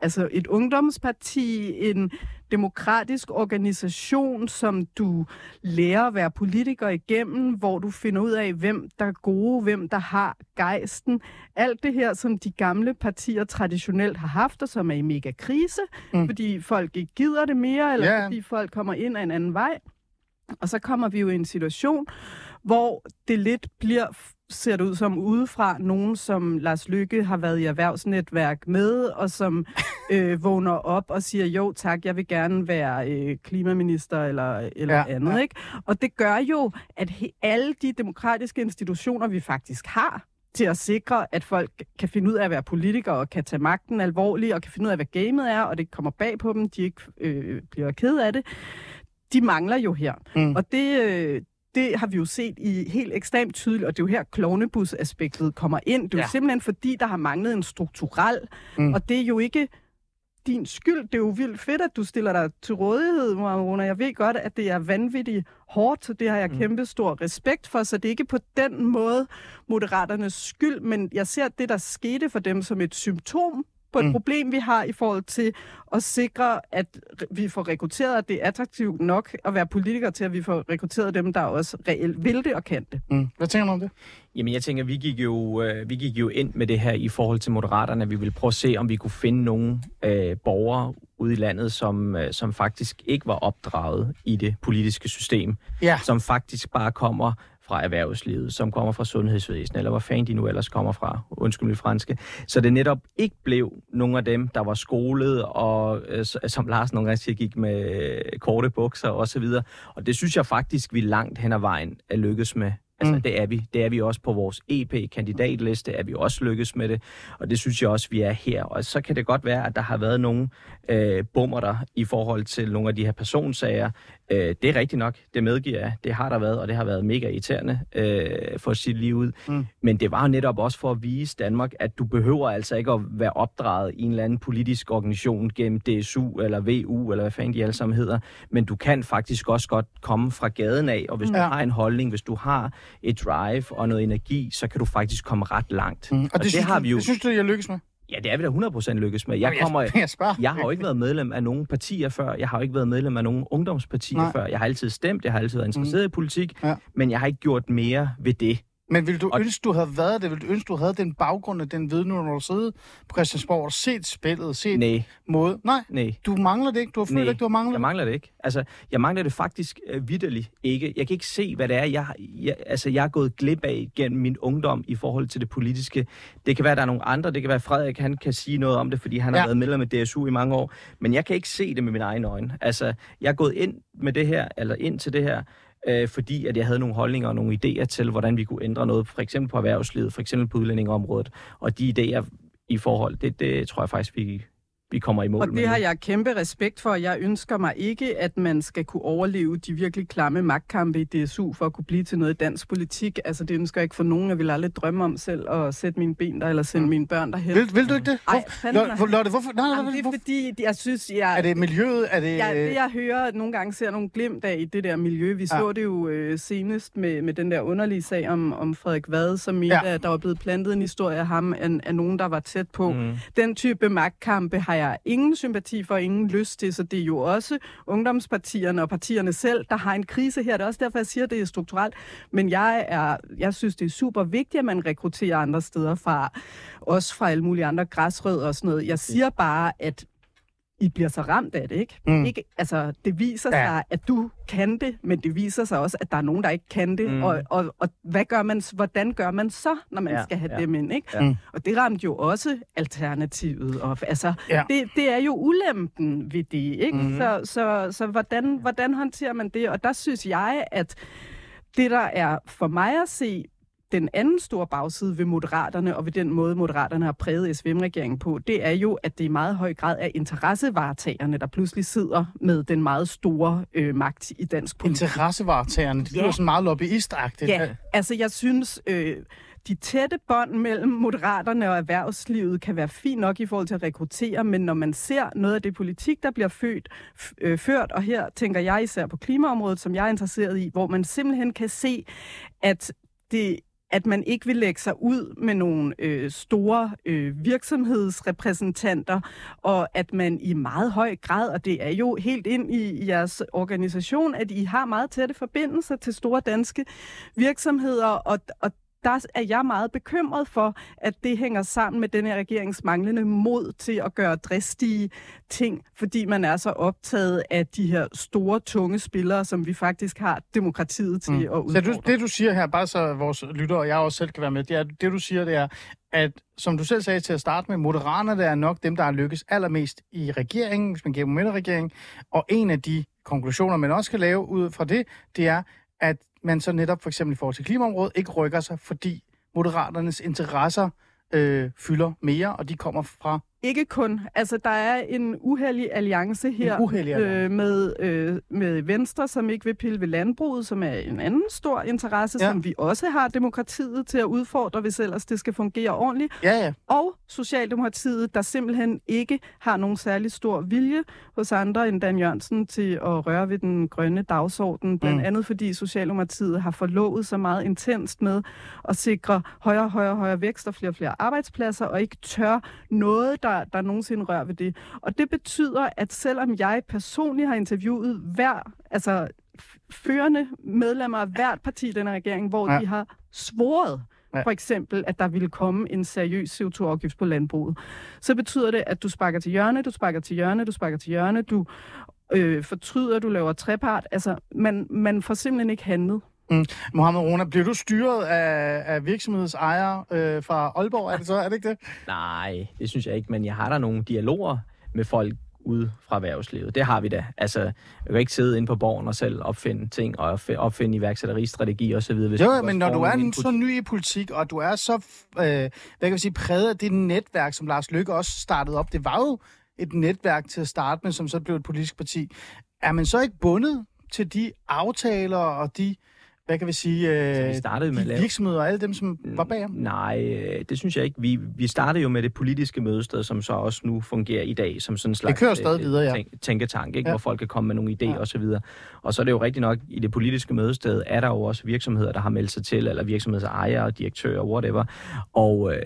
altså et ungdomsparti, en demokratisk organisation, som du lærer at være politiker igennem, hvor du finder ud af, hvem der er gode, hvem der har gejsten. Alt det her, som de gamle partier traditionelt har haft, og som er i mega krise, Mm. fordi folk ikke gider det mere, eller yeah. fordi folk kommer ind ad en anden vej. Og så kommer vi jo i en situation, hvor det lidt bliver, ser det ud som udefra, nogen som Lars Lykke har været i erhvervsnetværk med, og som øh, vågner op og siger, jo tak, jeg vil gerne være øh, klimaminister eller, eller Ja, andet. Ja. Ikke? Og det gør jo, at he- alle de demokratiske institutioner, vi faktisk har, til at sikre, at folk kan finde ud af at være politikere og kan tage magten alvorligt og kan finde ud af, hvad gamet er, og det kommer bag på dem, de ikke øh, bliver ked af det, de mangler jo her. Mm. Og det, øh, det har vi jo set i helt ekstremt tydeligt, og det er jo her klovnebus-aspektet kommer ind. Det er jo Ja. simpelthen fordi, der har manglet en strukturel, mm. og det er jo ikke din skyld. Det er jo vildt fedt, at du stiller dig til rådighed, Marona. Jeg ved godt, at det er vanvittigt hårdt, så det har jeg Mm. kæmpe stor respekt for, så det er ikke på den måde moderaternes skyld, men jeg ser det, der skete for dem som et symptom på et Mm. problem, vi har i forhold til at sikre, at vi får rekrutteret, at det er attraktivt nok at være politiker til, at vi får rekrutteret dem, der også reelt vil det og kan det. Mm. Hvad tænker du om det? Jamen, jeg tænker, vi gik jo, øh, vi gik jo ind med det her i forhold til Moderaterne. Vi ville prøve at se, om vi kunne finde nogle øh, borgere ude i landet, som, øh, som faktisk ikke var opdraget i det politiske system. Ja. Som faktisk bare kommer fra erhvervslivet, som kommer fra sundhedsvæsenet, eller hvor fanden de nu ellers kommer fra, undskyld mit franske. Så det netop ikke blev nogle af dem, der var skolet, og øh, som Lars nogle gange siger, gik med øh, korte bukser og så videre. Og det synes jeg faktisk, vi langt hen ad vejen er lykkes med. Altså, Mm. mm. det er vi. Det er vi også på vores EP-kandidatliste, er vi også lykkes med det. Og det synes jeg også, vi er her. Og så kan det godt være, at der har været nogle øh, bummer der i forhold til nogle af de her personsager. Øh, det er rigtigt nok, det medgiver jeg. Det har der været, og det har været mega irriterende øh, for sige lige ud. Mm. Men det var netop også for at vise Danmark, at du behøver altså ikke at være opdraget i en eller anden politisk organisation gennem DSU eller VU, eller hvad fanden de alle sammen hedder. Men du kan faktisk også godt komme fra gaden af, og hvis mm. du har en holdning, hvis du har et drive og noget energi, så kan du faktisk komme ret langt. Mm. Og, og det, det synes har vi jo... Det synes du, jeg lykkes med? Ja, det er vi da 100% lykkes med. Jeg, kommer, jeg, jeg, jeg har jo ikke været medlem af nogen partier før. Jeg har jo ikke været medlem af nogen ungdomspartier Nej. før. Jeg har altid stemt, jeg har altid været interesseret mm. i politik, ja. men jeg har ikke gjort mere ved det. Men vil du og... ønske, du havde været det? Vil du ønske, du havde den baggrund og den viden, når du sidder på Christiansborg og set spillet, set Nej. måde? Nej. Nej. Du mangler det ikke? Du har følt ikke, du har manglet Jeg mangler det ikke. Altså, jeg mangler det faktisk øh, vidderligt ikke. Jeg kan ikke se, hvad det er, jeg, jeg, altså, jeg er gået glip af gennem min ungdom i forhold til det politiske. Det kan være, at der er nogle andre. Det kan være, at Frederik han kan sige noget om det, fordi han ja. har været medlem af DSU i mange år. Men jeg kan ikke se det med mine egne øjne. Altså, jeg er gået ind med det her, eller ind til det her, øh, fordi at jeg havde nogle holdninger og nogle idéer til, hvordan vi kunne ændre noget, for eksempel på erhvervslivet, for eksempel på udlændingeområdet. Og de idéer i forhold, det, det tror jeg faktisk, vi, vi kommer i mål Og det med. har jeg kæmpe respekt for. Jeg ønsker mig ikke, at man skal kunne overleve de virkelig klamme magtkampe i DSU for at kunne blive til noget i dansk politik. Altså det ønsker jeg ikke for nogen. Jeg vil aldrig drømme om selv at sætte mine ben der, eller sende mm. mine børn derhen. Vil, vil du ikke det? Ej, Lotte, Lotte, hvorfor? Nej, nej, Jamen, det er fordi, jeg synes... Jeg, er det miljøet? Er det... Ja, det jeg hører nogle gange ser nogle glimt af i det der miljø. Vi ja. så det jo øh, senest med, med den der underlige sag om, om Frederik Vad, som mente, ja. at der var blevet plantet en historie af ham, af, af nogen, der var tæt på. Mm. Den type magtkampe har jeg ingen sympati for, ingen lyst til, så det er jo også ungdomspartierne og partierne selv, der har en krise her. Det er også derfor, jeg siger, at det er strukturelt. Men jeg, er, jeg synes, det er super vigtigt, at man rekrutterer andre steder fra, også fra alle mulige andre græsrødder og sådan noget. Jeg siger bare, at i bliver så ramt af det, ikke? Mm. ikke altså, det viser ja. sig, at du kan det, men det viser sig også, at der er nogen, der ikke kan det. Mm. Og, og, og hvad gør man, hvordan gør man så, når man ja. skal have ja. dem ind, ikke? Ja. Og det ramte jo også alternativet. Og, altså, ja. det, det er jo ulempen ved det, ikke? Mm. Så, så, så hvordan, hvordan håndterer man det? Og der synes jeg, at det, der er for mig at se den anden store bagside ved Moderaterne, og ved den måde, Moderaterne har præget SVM-regeringen på, det er jo, at det i meget høj grad er interessevaretagerne, der pludselig sidder med den meget store øh, magt i dansk politik. Interessevaretagerne? Det ja. er sådan meget lobbyistagtigt. Ja, altså jeg synes... Øh, de tætte bånd mellem moderaterne og erhvervslivet kan være fint nok i forhold til at rekruttere, men når man ser noget af det politik, der bliver født, øh, ført, og her tænker jeg især på klimaområdet, som jeg er interesseret i, hvor man simpelthen kan se, at det at man ikke vil lægge sig ud med nogle øh, store øh, virksomhedsrepræsentanter, og at man i meget høj grad, og det er jo helt ind i, i jeres organisation, at I har meget tætte forbindelser til store danske virksomheder, og, og der er jeg meget bekymret for, at det hænger sammen med den her regerings manglende mod til at gøre dristige ting, fordi man er så optaget af de her store, tunge spillere, som vi faktisk har demokratiet til mm. at udfordre. Så du, det du siger her, bare så vores lytter og jeg også selv kan være med, det, er, det du siger, det er, at som du selv sagde til at starte med, Moderaterne er nok dem, der har lykkes allermest i regeringen, hvis man giver dem regering, og en af de konklusioner, man også kan lave ud fra det, det er, at man så netop for eksempel i forhold til klimaområdet ikke rykker sig, fordi moderaternes interesser øh, fylder mere, og de kommer fra ikke kun. Altså, der er en uheldig alliance her uheldig alliance. Øh, med, øh, med Venstre, som ikke vil pille ved landbruget, som er en anden stor interesse, ja. som vi også har demokratiet til at udfordre, hvis ellers det skal fungere ordentligt. Ja, ja. Og Socialdemokratiet, der simpelthen ikke har nogen særlig stor vilje hos andre end Dan Jørgensen til at røre ved den grønne dagsorden. Blandt mm. andet fordi Socialdemokratiet har forlovet så meget intenst med at sikre højere, højere, højere vækst og flere og flere arbejdspladser, og ikke tør noget, der der, der nogensinde rører ved det. Og det betyder, at selvom jeg personligt har interviewet hver, altså førende medlemmer af hvert parti i denne regering, hvor ja. de har svoret, ja. for eksempel, at der ville komme en seriøs CO2-afgift på landbruget, så betyder det, at du sparker til hjørne, du sparker til hjørne, du sparker til hjørne, du øh, fortryder, du laver trepart. Altså, man, man får simpelthen ikke handlet. Mm. Mohammed Rona, bliver du styret af, af virksomhedsejere øh, fra Aalborg? Er det så? Er det ikke det? Nej, det synes jeg ikke, men jeg har der nogle dialoger med folk ude fra erhvervslivet. Det har vi da. Altså, jeg kan ikke sidde inde på borgen og selv opfinde ting og opfinde iværksætteristrategi osv. Jo, men når du er så ny i politik, og du er så, øh, hvad kan vi sige, præget af det netværk, som Lars Løkke også startede op, det var jo et netværk til at starte med, som så blev et politisk parti. Er man så ikke bundet til de aftaler og de, hvad kan vi sige, øh, vi startede med lave- virksomheder og alle dem, som var bagom? Nej, øh, det synes jeg ikke. Vi, vi startede jo med det politiske mødested, som så også nu fungerer i dag, som sådan en slags kører stadig øh, videre, ja. tænk, tænketank, ikke? Ja. hvor folk kan komme med nogle idéer Ja. ja. Og så er det jo rigtigt nok, i det politiske mødested er der jo også virksomheder, der har meldt sig til, eller virksomhedsejere, direktører, whatever. Og øh,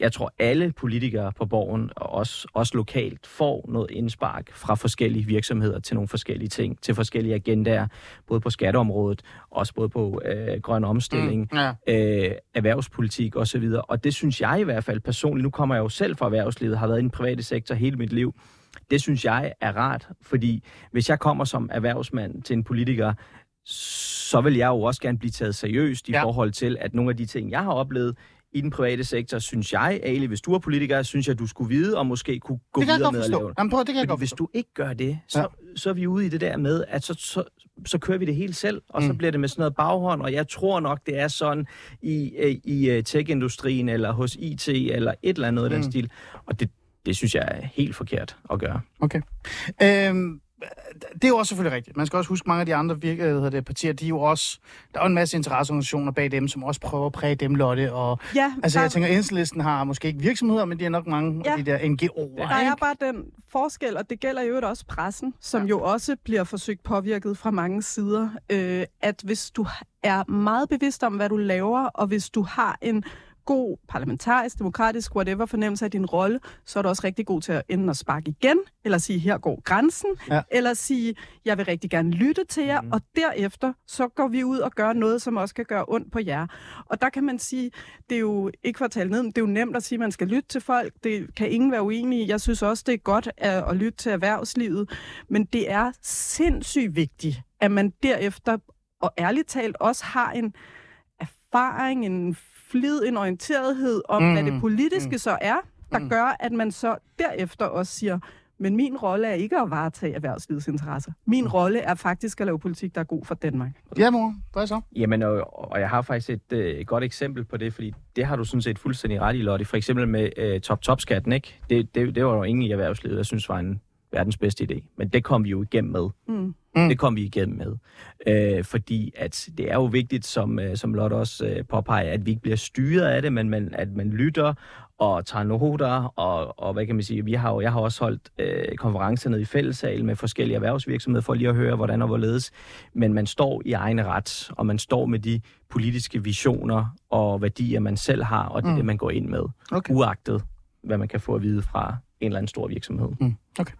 jeg tror, alle politikere på borgen, og også, også lokalt, får noget indspark fra forskellige virksomheder til nogle forskellige ting, til forskellige agendaer, både på skatteområdet, også både på øh, grøn omstilling, Mm, ja. øh, erhvervspolitik osv. Og det synes jeg i hvert fald personligt, nu kommer jeg jo selv fra erhvervslivet, har været i den private sektor hele mit liv, det synes jeg er rart, fordi hvis jeg kommer som erhvervsmand til en politiker, så vil jeg jo også gerne blive taget seriøst i Ja. forhold til, at nogle af de ting, jeg har oplevet i den private sektor, synes jeg, Ali, hvis du er politiker, synes jeg, du skulle vide og måske kunne gå Det kan jeg videre godt med at lave det. Jamen, prøv, det kan jeg Fordi godt hvis du ikke gør det, så, Ja. så er vi ude i det der med, at så, så, så kører vi det hele selv, og så Mm. bliver det med sådan noget baghånd, og jeg tror nok, det er sådan i, øh, i øh, tech-industrien, eller hos IT, eller et eller andet mm. af den Mm. stil. Og det, det synes jeg er helt forkert at gøre. Okay. Øhm, det er jo også selvfølgelig rigtigt. Man skal også huske, mange af de andre virke, partier, de er jo også... Der er jo en masse interesseorganisationer bag dem, som også prøver at præge dem, Lotte. Og, Ja, altså, der, jeg tænker, Enhedslisten har måske ikke virksomheder, men de har nok mange Ja. af de der NGO'er, der er ikke? bare den forskel, og det gælder jo også pressen, som jo også bliver forsøgt påvirket fra mange sider, øh, at hvis du er meget bevidst om, hvad du laver, og hvis du har en god parlamentarisk, demokratisk, whatever fornemmelse af din rolle, så er du også rigtig god til at enten at sparke igen, eller sige, her går grænsen, Ja. eller sige, jeg vil rigtig gerne lytte til jer, mm. og derefter så går vi ud og gør noget, som også kan gøre ondt på jer. Og der kan man sige, det er jo ikke for at tale ned, men det er jo nemt at sige, at man skal lytte til folk. Det kan ingen være uenig i. Jeg synes også, det er godt at, at lytte til erhvervslivet, men det er sindssygt vigtigt, at man derefter, og ærligt talt, også har en erfaring, en flid, en orienterethed om, Mm, mm. hvad det politiske mm. mm. så er, der Mm. mm. gør, at man så derefter også siger, men min rolle er ikke at varetage erhvervslivets interesser. Min Mm. rolle er faktisk at lave politik, der er god for Danmark. Ja, mor. Hvad så? Jamen, og, og jeg har faktisk et, øh, godt eksempel på det, fordi det har du sådan set fuldstændig ret i, Lotte. For eksempel med øh, top-top-skatten, ikke? Det, det, det var jo ingen i erhvervslivet, der synes var en verdens bedste idé. Men det kom vi jo igennem med. Mm. Mm. Det kom vi igennem med. Øh, fordi at det er jo vigtigt, som, øh, som Lotte også øh, påpeger, at vi ikke bliver styret af det, men man, at man lytter og tager noter, og, og hvad kan man sige, vi har jo, jeg har også holdt øh, konferencer nede i fællessal med forskellige erhvervsvirksomheder for lige at høre, hvordan og hvorledes. Men man står i egen ret, og man står med de politiske visioner og værdier, man selv har, og det er Mm. det, man går ind med, Okay. uagtet hvad man kan få at vide fra en eller anden stor virksomhed. Mm. Okay.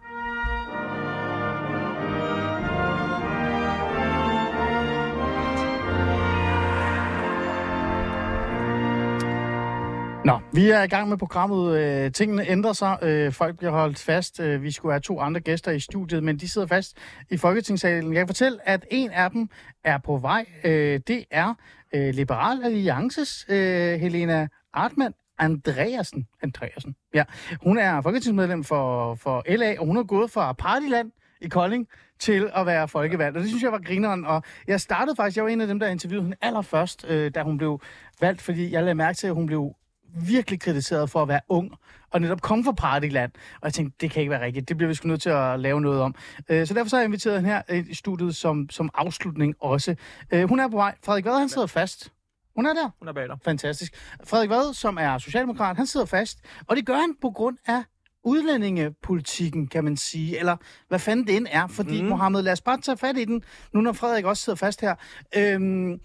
Vi er i gang med programmet. Øh, tingene ændrer sig. Øh, folk bliver holdt fast. Øh, vi skulle have to andre gæster i studiet, men de sidder fast i Folketingssalen. Jeg kan fortælle, at en af dem er på vej. Øh, det er øh, Liberal Alliances øh, Helena Artmann Andreasen. Andreasen, ja. Hun er folketingsmedlem for, for LA, og hun er gået fra Partyland i Kolding til at være folkevalgt. Og det synes jeg var grineren. Og jeg startede faktisk, jeg var en af dem, der interviewede hende allerførst, øh, da hun blev valgt, fordi jeg lagde mærke til, at hun blev virkelig kritiseret for at være ung, og netop komme fra Partyland. Og jeg tænkte, det kan ikke være rigtigt. Det bliver vi sgu nødt til at lave noget om. Øh, så derfor så har jeg inviteret hende her øh, i studiet som, som afslutning også. Øh, hun er på vej. Frederik Vad, han sidder fast. Hun er der. Hun er bag dig. Fantastisk. Frederik Vad, som er socialdemokrat, han sidder fast. Og det gør han på grund af udlændingepolitikken, kan man sige. Eller hvad fanden det end er. Fordi. Mm. Mohammed, lad os bare tage fat i den, nu når Frederik også sidder fast her. Øhm,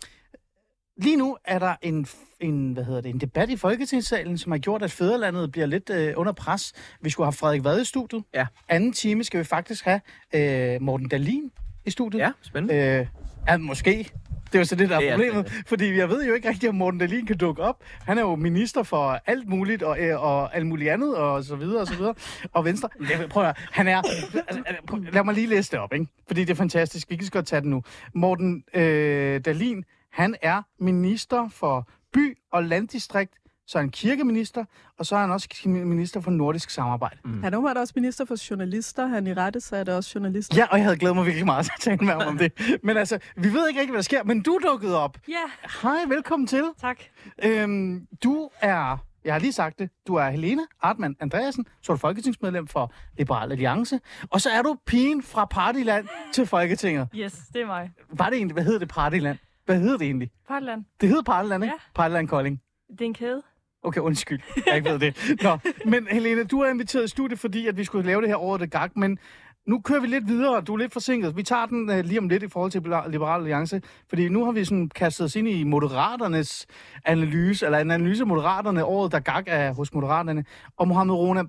lige nu er der en, en, hvad hedder det, en debat i Folketingssalen, som har gjort, at fædrelandet bliver lidt øh, under pres. Vi skulle have Frederik Vad i studiet. Ja. Anden time skal vi faktisk have øh, Morten Dalin i studiet. Ja, spændende. Øh, ja, måske. Det er jo så det, der er Det er problemet. Fordi jeg ved jo ikke rigtig, om Morten Dahlin kan dukke op. Han er jo minister for alt muligt og, øh, og alt muligt andet og så videre og så videre. Og Venstre, jeg, prøv at høre, han er... Altså, prøv, lad mig lige læse det op, ikke? Fordi det er fantastisk. Vi kan godt tage det nu. Morten øh, Dahlin, han er minister for by og landdistrikt, så er han kirkeminister, og så er han også minister for nordisk samarbejde. Mm. Han er åbenbart også minister for journalister. Han i rette så er det også journalister. Ja, og jeg havde glædet mig virkelig meget til at tale med ham om det. Men altså, vi ved ikke rigtig, hvad der sker, men du dukkede op. Ja, Hej, velkommen til. tak. Øhm, du er Jeg har lige sagt det. Du er Helena Artmann Andreasen, så er du folketingsmedlem for Liberal Alliance, og så er du pigen fra Partyland til Folketinget. Yes, det er mig. Var det egentlig, hvad hedder det Partyland? Hvad hedder det egentlig? Parland. Det hedder Partyland, ikke? Ja. Partyland Kolding. Det er en kæde. Okay, undskyld. Jeg ikke ved det. Nå, men Helena, du er inviteret i studiet, fordi at vi skulle lave det her over det gag, men nu kører vi lidt videre. Du er lidt forsinket. Vi tager den uh, lige om lidt i forhold til Liberal Alliance, fordi nu har vi sådan kastet os ind i Moderaternes analyse, eller en analyse af Moderaterne, året der gag er hos Moderaterne. Og Mohammed Rona,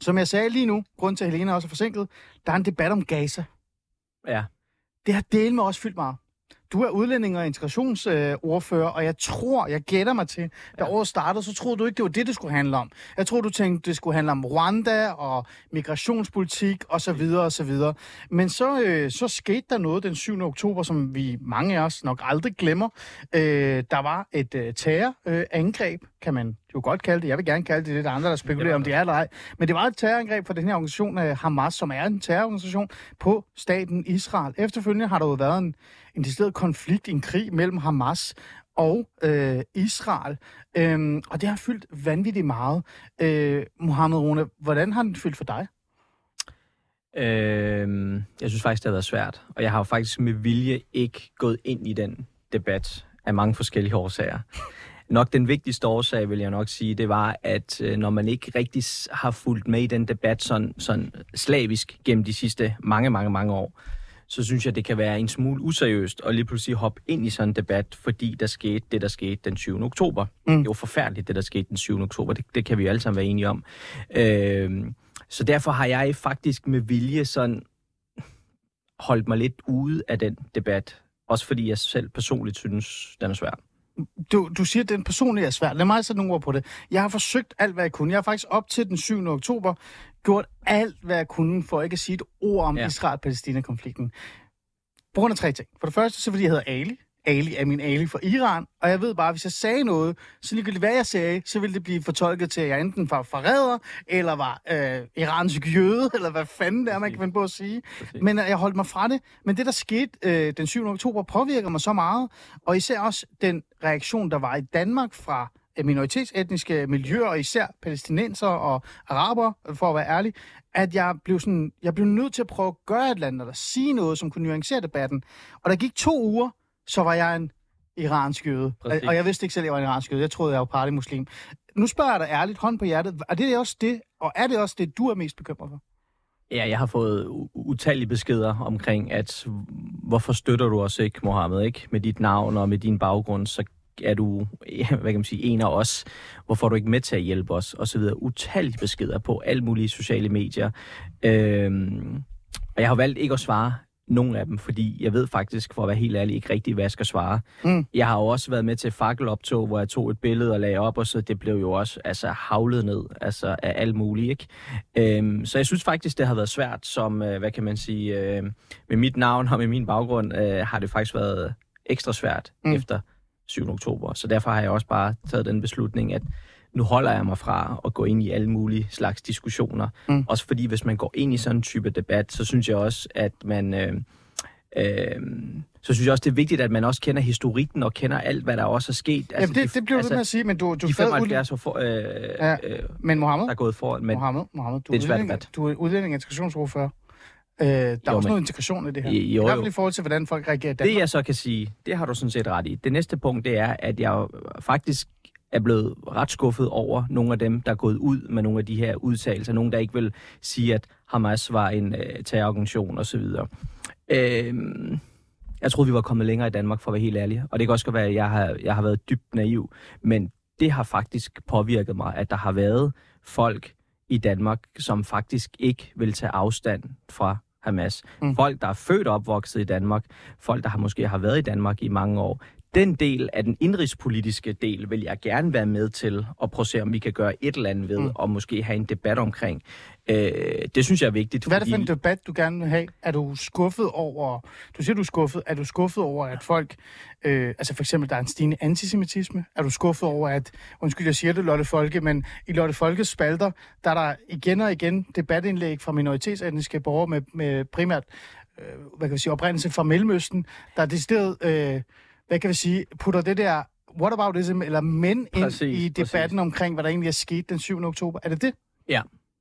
som jeg sagde lige nu, grund til at Helena også er forsinket, der er en debat om Gaza. Ja. Det har delt med også fyldt meget. Du er udlænding- og integrationsordfører, og jeg tror, jeg gætter mig til, da ja. året startede, så troede du ikke, det var det, det skulle handle om. Jeg tror, du tænkte, det skulle handle om Rwanda og migrationspolitik og så videre og så videre. Men så, øh, så skete der noget den 7. oktober, som vi mange af os nok aldrig glemmer. Øh, der var et øh, terrorangreb, kan man jo godt kalde det. Jeg vil gerne kalde det, det er der andre, der spekulerer, om det er eller ej. Men det var et terrorangreb for den her organisation, øh, Hamas, som er en terrororganisation på staten Israel. Efterfølgende har der jo været en, en decideret konflikt, en krig mellem Hamas og øh, Israel. Øhm, og det har fyldt vanvittigt meget. Øh, Mohammed Rune, hvordan har den fyldt for dig? Øh, jeg synes faktisk, det har været svært. Og jeg har jo faktisk med vilje ikke gået ind i den debat af mange forskellige årsager. Nok den vigtigste årsag, vil jeg nok sige, det var, at øh, når man ikke rigtig har fulgt med i den debat sådan, sådan slavisk gennem de sidste mange, mange, mange år, så synes jeg, det kan være en smule useriøst at lige pludselig hoppe ind i sådan en debat, fordi der skete det, der skete den 7. oktober. Mm. Det var forfærdeligt, det der skete den 7. oktober. Det, det kan vi alle sammen være enige om. Øh, så derfor har jeg faktisk med vilje sådan holdt mig lidt ude af den debat. Også fordi jeg selv personligt synes, den er svær. Du, du siger, at den personlige er svært. Lad mig sætte nogle ord på det. Jeg har forsøgt alt, hvad jeg kunne. Jeg har faktisk op til den 7. oktober gjort alt, hvad jeg kunne, for ikke at sige et ord om. Ja. Israel-Palæstina-konflikten. På grund af tre ting. For det første, så fordi jeg hedder Ali. Ali er min Ali fra Iran, og jeg ved bare, at hvis jeg sagde noget, så ligegyldigt hvad jeg sagde, så ville det blive fortolket til, at jeg enten var forræder, eller var øh, iransk jøde, eller hvad fanden det er, man kan finde på at sige. Præcis. Men øh, jeg holdt mig fra det. Men det, der skete øh, den 7. oktober, påvirker mig så meget, og især også den reaktion, der var i Danmark fra øh, minoritetsetniske miljøer, og især palæstinenser og araber, for at være ærlig, at jeg blev, sådan, jeg blev nødt til at prøve at gøre et eller andet, eller sige noget, som kunne nuancere debatten. Og der gik to uger, så var jeg en iransk jøde. Og, Præcis. og jeg vidste ikke selv, at jeg var en iransk jøde. Jeg troede, jeg var partymuslim. Nu spørger jeg dig ærligt, hånd på hjertet. Er det også det, og er det også det, du er mest bekymret for? Ja, jeg har fået utallige beskeder omkring, at hvorfor støtter du os ikke, Mohammed, ikke? Med dit navn og med din baggrund, så er du, hvad kan man sige, en af os. Hvorfor er du ikke med til at hjælpe os? Og så videre. Utallige beskeder på alle mulige sociale medier. Øhm, og jeg har valgt ikke at svare nogen af dem, fordi jeg ved faktisk, for at være helt ærlig, ikke rigtigt, hvad jeg skal svare. Mm. Jeg har jo også været med til fakkeloptog, hvor jeg tog et billede og lagde op, og så det blev jo også altså, havlet ned altså, af alt muligt. Ikke? Øhm, så jeg synes faktisk, det har været svært, som, øh, hvad kan man sige, øh, med mit navn og med min baggrund, øh, har det faktisk været ekstra svært mm. efter 7. oktober. Så derfor har jeg også bare taget den beslutning, at nu holder jeg mig fra at gå ind i alle mulige slags diskussioner. Mm. Også fordi, hvis man går ind i sådan en type debat, så synes jeg også, at man... Øh, øh, så synes jeg også, det er vigtigt, at man også kender historikken og kender alt, hvad der også er sket. Altså, Jamen, det, det blev altså, ved med at sige, men du, du de er stadig 75 år for, øh, Ja, øh, Men Mohammed, der er gået foran, men Mohammed, Mohammed du, det er en svær udlænding, du er udlænding og integrationsordfører. Øh, der er Jo, også men- noget integration i det her. Jo, I hvert fald jo. i forhold til, hvordan folk reagerer i Det Danmark. jeg så kan sige, det har du sådan set ret i. Det næste punkt, det er, at jeg jo faktisk er blevet ret skuffet over nogle af dem, der er gået ud med nogle af de her udtalelser. Nogle, der ikke vil sige, at Hamas var en øh, terrororganisation osv. Øhm, jeg troede, vi var kommet længere i Danmark, for at være helt ærlig. Og det kan også godt være, at jeg har, jeg har været dybt naiv. Men det har faktisk påvirket mig, at der har været folk i Danmark, som faktisk ikke vil tage afstand fra Hamas. Mm. Folk, der er født og opvokset i Danmark. Folk, der har måske har været i Danmark i mange år. Den del af den indrigspolitiske del vil jeg gerne være med til at prøve at se, om vi kan gøre et eller andet ved, Mm. og måske have en debat omkring. Øh, det synes jeg er vigtigt. Hvad er det for en debat, du gerne vil have? Er du skuffet over... Du siger, du er skuffet. Er du skuffet over, at folk... Øh, altså for eksempel, der er en stigende antisemitisme. Er du skuffet over, at... Undskyld, jeg siger det, Lotte Folke, men i Lotte Folkes spalter, der er der igen og igen debatindlæg fra minoritetsetniske borgere med, med primært øh, hvad kan vi sige, oprindelse fra Mellemøsten, der er decideret, øh, hvad kan vi sige, putter det der whataboutism eller mænd ind Præcis, i debatten præcis. omkring, hvad der egentlig er sket den 7. oktober. Er det det?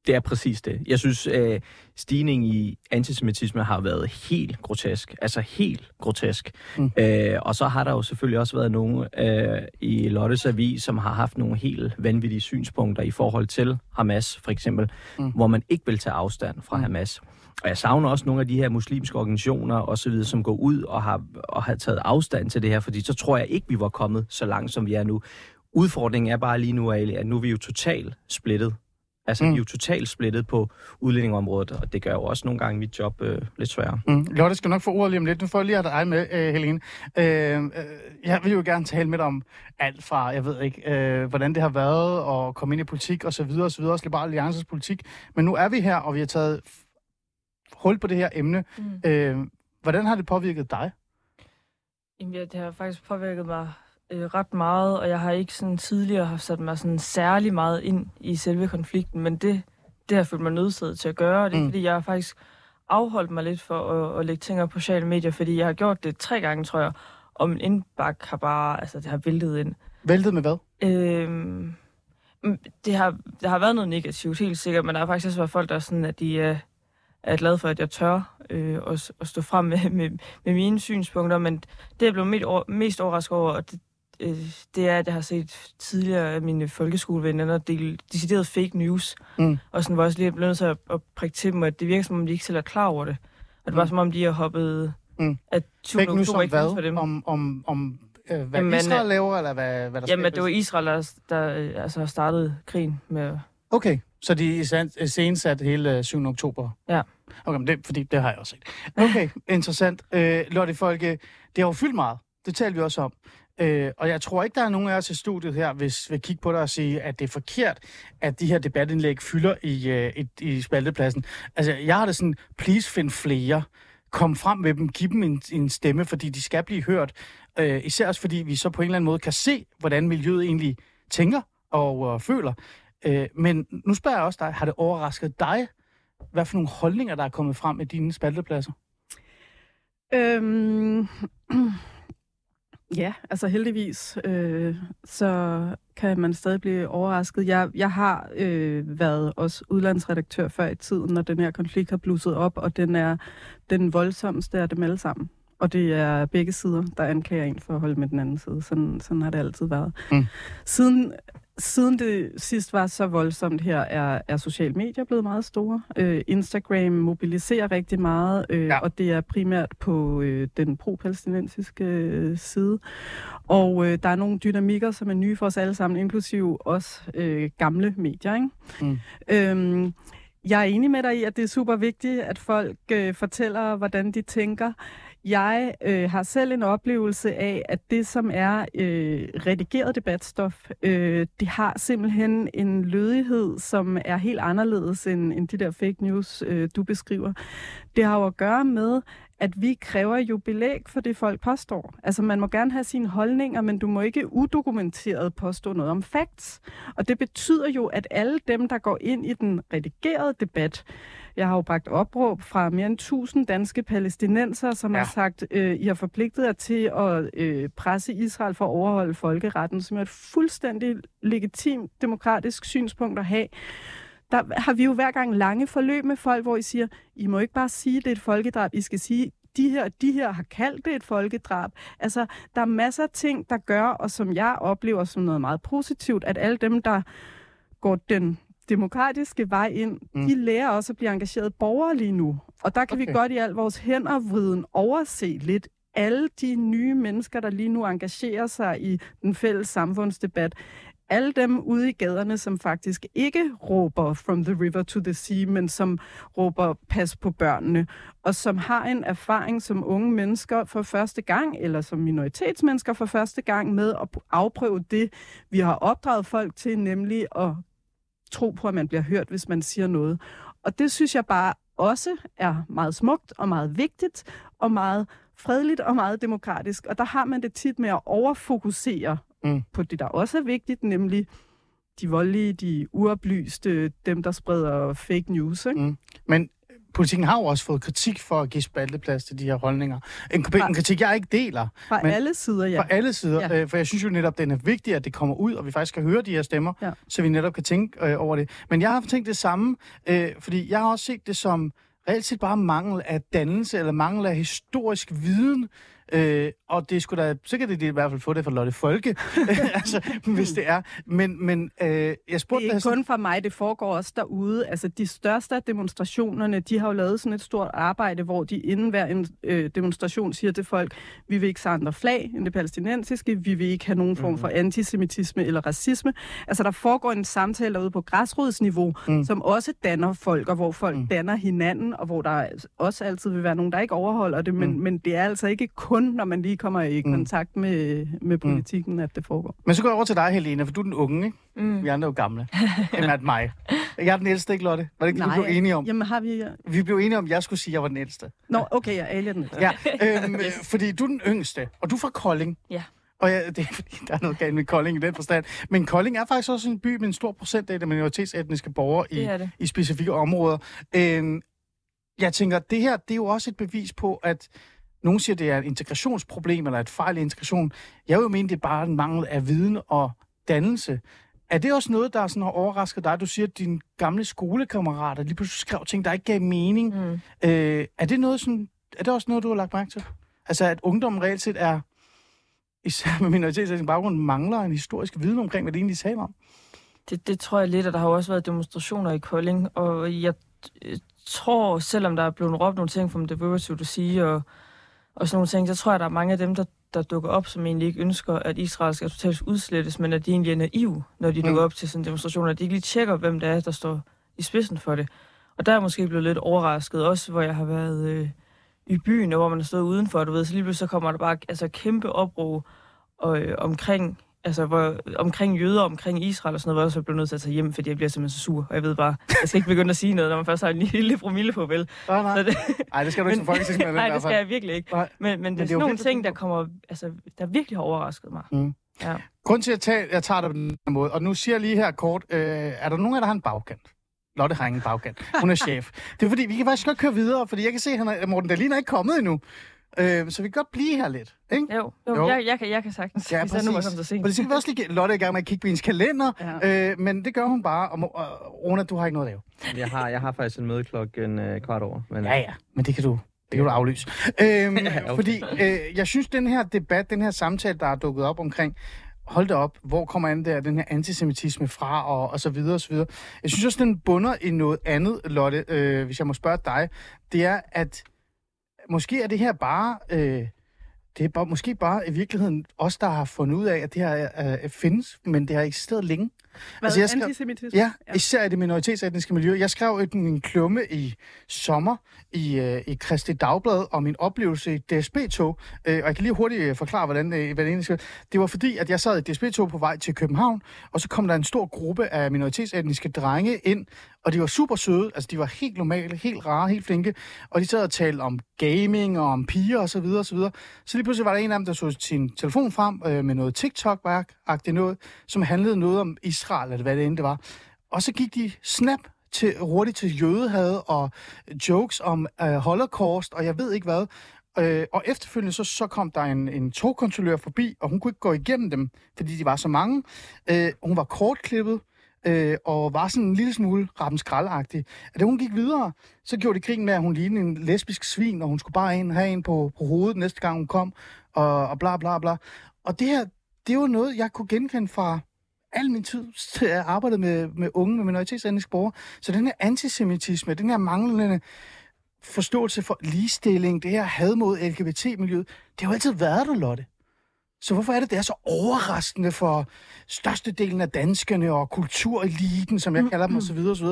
Det er præcis det. Jeg synes, øh, stigningen i antisemitisme har været helt grotesk. Altså helt grotesk. Mm. Øh, og så har der jo selvfølgelig også været nogen øh, i Lottes Avis, som har haft nogle helt vanvittige synspunkter i forhold til Hamas, for eksempel, Mm. hvor man ikke vil tage afstand fra mm. Hamas. Og jeg savner også nogle af de her muslimske organisationer osv., som går ud og har, og har taget afstand til det her, fordi så tror jeg ikke, vi var kommet så langt, som vi er nu. Udfordringen er bare lige nu, Ali, at nu er vi jo totalt splittet. Altså, Mm. mm. vi er jo totalt splittet på udlændingområdet, og det gør jo også nogle gange mit job øh, lidt sværere. Mm. Lotte skal nok få ordet lige om lidt. Nu får jeg lige have dig med, øh, Helene. Øh, øh, jeg vil jo gerne tale med dig om alt fra, jeg ved ikke, øh, hvordan det har været at komme ind i politik og så videre og så videre, også Liberale Alliances politik. Men nu er vi her, og vi har taget hul på det her emne. Mm. Øh, hvordan har det påvirket dig? Jamen, ja, det har faktisk påvirket mig øh, ret meget, og jeg har ikke sådan tidligere haft sat mig sådan særlig meget ind i selve konflikten, men det, det har jeg følt mig nødsaget til at gøre, og det er Mm. fordi, jeg har faktisk afholdt mig lidt for at, at lægge ting op på sociale medier, fordi jeg har gjort det tre gange, tror jeg, og min indbakke har bare, altså det har væltet ind. Væltet med hvad? Øhm, mm, det har, der har været noget negativt, helt sikkert, men der har faktisk også været folk, der er sådan, at de er, er glade for, at jeg tør øh, at, at stå frem med, med, med mine synspunkter, men det, jeg blev mest, over, mest overrasket over, og det, øh, det er, at jeg har set tidligere af mine folkeskolevenner dele decideret fake news, Mm. og sådan, jeg også lige er blevet nødt til at, at prikke til dem, at det virker, som om de ikke selv er klar over det. Og det var Mm. som om, de har hoppet, Mm. at 20. Fake news om ikke findes for hvad? dem. Om, om, om øh, hvad Jamen, Israel øh, laver, eller hvad, hvad der Jamen, det var Israel, der, der øh, altså, har startet krigen med Okay, så de scenesat hele øh, 7. oktober? Ja. Okay, men det, fordi det har jeg også set. Okay, interessant. Øh, Lotte Folke, det har jo fyldt meget. Det talte vi også om. Øh, og jeg tror ikke, der er nogen af os i studiet her, hvis vil kigge på dig og sige, at det er forkert, at de her debatindlæg fylder i, øh, i, i spaltepladsen. Altså, jeg har det sådan, please find flere. Kom frem med dem, giv dem en, en stemme, fordi de skal blive hørt. Øh, især også fordi vi så på en eller anden måde kan se, hvordan miljøet egentlig tænker og øh, føler. Øh, men nu spørger jeg også dig, har det overrasket dig, hvad for nogle holdninger, der er kommet frem i dine spaltepladser? Øhm, ja, altså heldigvis, øh, så kan man stadig blive overrasket. Jeg, jeg har øh, været også udlandsredaktør før i tiden, når den her konflikt har blusset op, og den er den voldsomste af dem alle sammen. Og det er begge sider, der anklager en for at holde med den anden side. Sådan, sådan har det altid været. Mm. Siden, siden det sidst var så voldsomt her, er, er sociale medier blevet meget store. Øh, Instagram mobiliserer rigtig meget, øh, Ja. og det er primært på øh, den pro-palæstinensiske øh, side. Og øh, der er nogle dynamikker, som er nye for os alle sammen, inklusive også øh, gamle medier. Ikke? Mm. Øhm, jeg er enig med dig i, at det er super vigtigt, at folk øh, fortæller, hvordan de tænker. Jeg øh, har selv en oplevelse af, at det, som er øh, redigeret debatstof, øh, det har simpelthen en lødighed, som er helt anderledes end, end de der fake news, øh, du beskriver. Det har jo at gøre med, at vi kræver jo belæg for det, folk påstår. Altså, man må gerne have sine holdninger, men du må ikke udokumenteret påstå noget om facts. Og det betyder jo, at alle dem, der går ind i den redigerede debat, jeg har jo bragt opråb fra mere end 1000 danske palæstinenser, som Ja. har sagt, øh, I har forpligtet jer til at øh, presse Israel for at overholde folkeretten, som er et fuldstændig legitimt demokratisk synspunkt at have der har vi jo hver gang lange forløb med folk, hvor I siger, I må ikke bare sige, det er et folkedrab, I skal sige, de her, de her har kaldt det et folkedrab. Altså, der er masser af ting, der gør, og som jeg oplever som noget meget positivt, at alle dem, der går den demokratiske vej ind, Mm. de lærer også at blive engageret borgere lige nu. Og der kan. Okay. vi godt i al vores hændervriden overse lidt alle de nye mennesker, der lige nu engagerer sig i den fælles samfundsdebat. Alle dem ude i gaderne, som faktisk ikke råber from the river to the sea, men som råber pas på børnene, og som har en erfaring som unge mennesker for første gang, eller som minoritetsmennesker for første gang med at afprøve det, vi har opdraget folk til, nemlig at tro på, at man bliver hørt, hvis man siger noget. Og det synes jeg bare også er meget smukt og meget vigtigt og meget fredeligt og meget demokratisk. Og der har man det tit med at overfokusere Mm. på det, der også er vigtigt, nemlig de voldelige, de uoplyste, dem, der spreder fake news. Ikke? Mm. Men politikken har jo også fået kritik for at give spalteplads til de her holdninger. En, Fra- en kritik, jeg ikke deler. Fra Men- alle sider, ja. Fra alle sider, Ja. øh, for jeg synes jo netop, den er vigtig, at det kommer ud, og vi faktisk skal høre de her stemmer, ja. så vi netop kan tænke øh, over det. Men jeg har tænkt det samme, øh, fordi jeg har også set det som reelt set bare mangel af dannelse, eller mangel af historisk viden, Øh, og det skulle da, så kan det i hvert fald få det fra Lotte Folke, altså, hvis det er. Men, men øh, jeg Det spurgte er ikke sådan- kun for mig, det foregår også derude. Altså, de største af demonstrationerne, de har jo lavet sådan et stort arbejde, hvor de inden hver en, øh, demonstration siger til folk, vi vil ikke se andre flag end det palæstinensiske, vi vil ikke have nogen form for antisemitisme eller racisme. Altså, der foregår en samtale derude på græsrodsniveau, mm. som også danner folk, og hvor folk mm. danner hinanden, og hvor der også altid vil være nogen, der ikke overholder det, men, mm. men det er altså ikke kun, når man lige kommer i kontakt med, med politikken, at det foregår. Men så går jeg over til dig, Helena, for du er den unge, ikke? Mm. Vi andre er jo gamle. End at mig. Jeg er den ældste, ikke, Lotte? Var det ikke, det, vi blev enige om? Jamen har vi... Vi blev enige om, at jeg skulle sige, at jeg var den ældste. Nå, okay, jeg er alien. Ja, øhm, øh, fordi du er den yngste, og du er fra Kolding. Ja. Og ja, det er fordi, der er noget galt med Kolding i den forstand. Men Kolding er faktisk også en by med en stor procentdel af minoritetsetniske borgere i, Det det. i specifikke områder. Øhm, jeg tænker, det her det er jo også et bevis på, at nogen siger, det er et integrationsproblem eller et fejl i integration. Jeg vil jo mene, det er bare en mangel af viden og dannelse. Er det også noget, der sådan har overrasket dig? Du siger, at dine gamle skolekammerater lige pludselig skrev ting, der ikke gav mening. Mm. Øh, er, det noget sådan, er det også noget, du har lagt mærke til? Altså, at ungdommen reelt set er, især med minoritetsetnisk baggrund, mangler en historisk viden omkring, hvad det egentlig taler om? Det, det tror jeg lidt, og der har jo også været demonstrationer i Kolding, og jeg øh, tror, selvom der er blevet råbt nogle ting fra det River at sige, og, og sådan nogle ting, så tror jeg, der er mange af dem, der, der dukker op, som egentlig ikke ønsker, at Israel skal totalt udslettes, men at de egentlig er naive, når de Mm. dukker op til sådan demonstrationer, at de ikke lige tjekker, hvem det er, der står i spidsen for det. Og der er jeg måske blevet lidt overrasket, også hvor jeg har været øh, i byen, og hvor man har stået udenfor, du ved, så lige pludselig så kommer der bare altså, kæmpe opråb og, øh, omkring altså, hvor, omkring jøder, omkring Israel og sådan noget, hvor jeg så blev nødt til at tage hjem, fordi jeg bliver simpelthen så sur. Og jeg ved bare, jeg skal ikke begynde at sige noget, når man først har en lille promille på, vel? Nej, nej. Så det, Nej, det skal du ikke som folketingsmedlem i nej, det skal jeg virkelig ikke. Nej. Men, men det er det er sådan nogle ting, der kommer, altså, der virkelig har overrasket mig. Mm. Ja. Grunden til, at jeg tager, jeg tager det på den måde, og nu siger jeg lige her kort, øh, er der nogen af jer, der har en bagkant? Lotte har ingen bagkant. Hun er chef. Det er fordi, vi kan faktisk godt køre videre, fordi jeg kan se, at han er, Morten Dahlin er ikke kommet endnu. Øh, så vi kan godt blive her lidt. Ikke? Jo, jo, Jo. Jeg, jeg, kan, jeg kan sagtens, Ja, hvis jeg nu var præcis. som så sent. Kan vi også lige give Lotte i gang med at kigge på hendes kalender, Ja. øh, men det gør hun bare. Og, og Rona, du har ikke noget at lave. Jeg har, jeg har faktisk en møde klokken øh, kvart over. Men, Ja, ja, men det kan du, det kan du aflyse. Øhm, okay. Fordi øh, jeg synes, den her debat, den her samtale, der er dukket op omkring, hold da op, hvor kommer an der, den her antisemitisme fra, og, og så videre, og så videre. Jeg synes også, den bunder i noget andet, Lotte, øh, hvis jeg må spørge dig. Det er, at måske er det her bare... Øh, det er bare, måske bare i virkeligheden os, der har fundet ud af, at det her øh, findes, men det har eksisteret længe. Hvad, Altså, jeg skrev- antisemitisme? Ja, især i det minoritetsetniske miljø. Jeg skrev et, en klumme i sommer i, øh, i Kristi Dagblad om min oplevelse i DSB-tog. Øh, og jeg kan lige hurtigt øh, forklare, hvordan, øh, hvad det egentlig skal. Det var fordi, at jeg sad i DSB-tog på vej til København, og så kom der en stor gruppe af minoritetsetniske drenge ind, og de var super søde. Altså, de var helt normale, helt rare, helt flinke. Og de sad og talte om gaming og om piger og så videre og så videre. Så lige pludselig var der en af dem, der så sin telefon frem øh, med noget TikTok-agtigt noget, som handlede noget om Israel, eller hvad det end det var. Og så gik de snap til, hurtigt til jødehad og jokes om øh, holocaust, og jeg ved ikke hvad. Øh, og efterfølgende så, så kom der en, en togkontrollør forbi, og hun kunne ikke gå igennem dem, fordi de var så mange. Øh, hun var kortklippet, øh, og var sådan en lille smule rappen skraldagtig. At da hun gik videre, så gjorde de krigen med, at hun lignede en lesbisk svin, og hun skulle bare ind, have en på, på hovedet næste gang hun kom, og, og bla bla bla. Og det her, det var noget, jeg kunne genkende fra al min tid til at arbejde med, med unge med minoritetsetniske borgere. Så den her antisemitisme, den her manglende forståelse for ligestilling, det her had mod LGBT-miljøet, det har jo altid været der, Lotte. Så hvorfor er det, det er så overraskende for størstedelen af danskerne og kultureliten, som jeg kalder dem osv. osv.?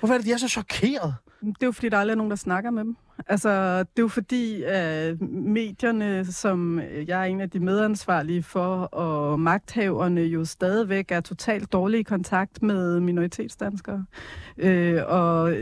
Hvorfor er det, de er så chokeret? Det er jo fordi, der aldrig er nogen, der snakker med dem. Altså, det er jo fordi, at medierne, som jeg er en af de medansvarlige for, og magthaverne jo stadigvæk er totalt dårlige i kontakt med minoritetsdanskere. Øh, og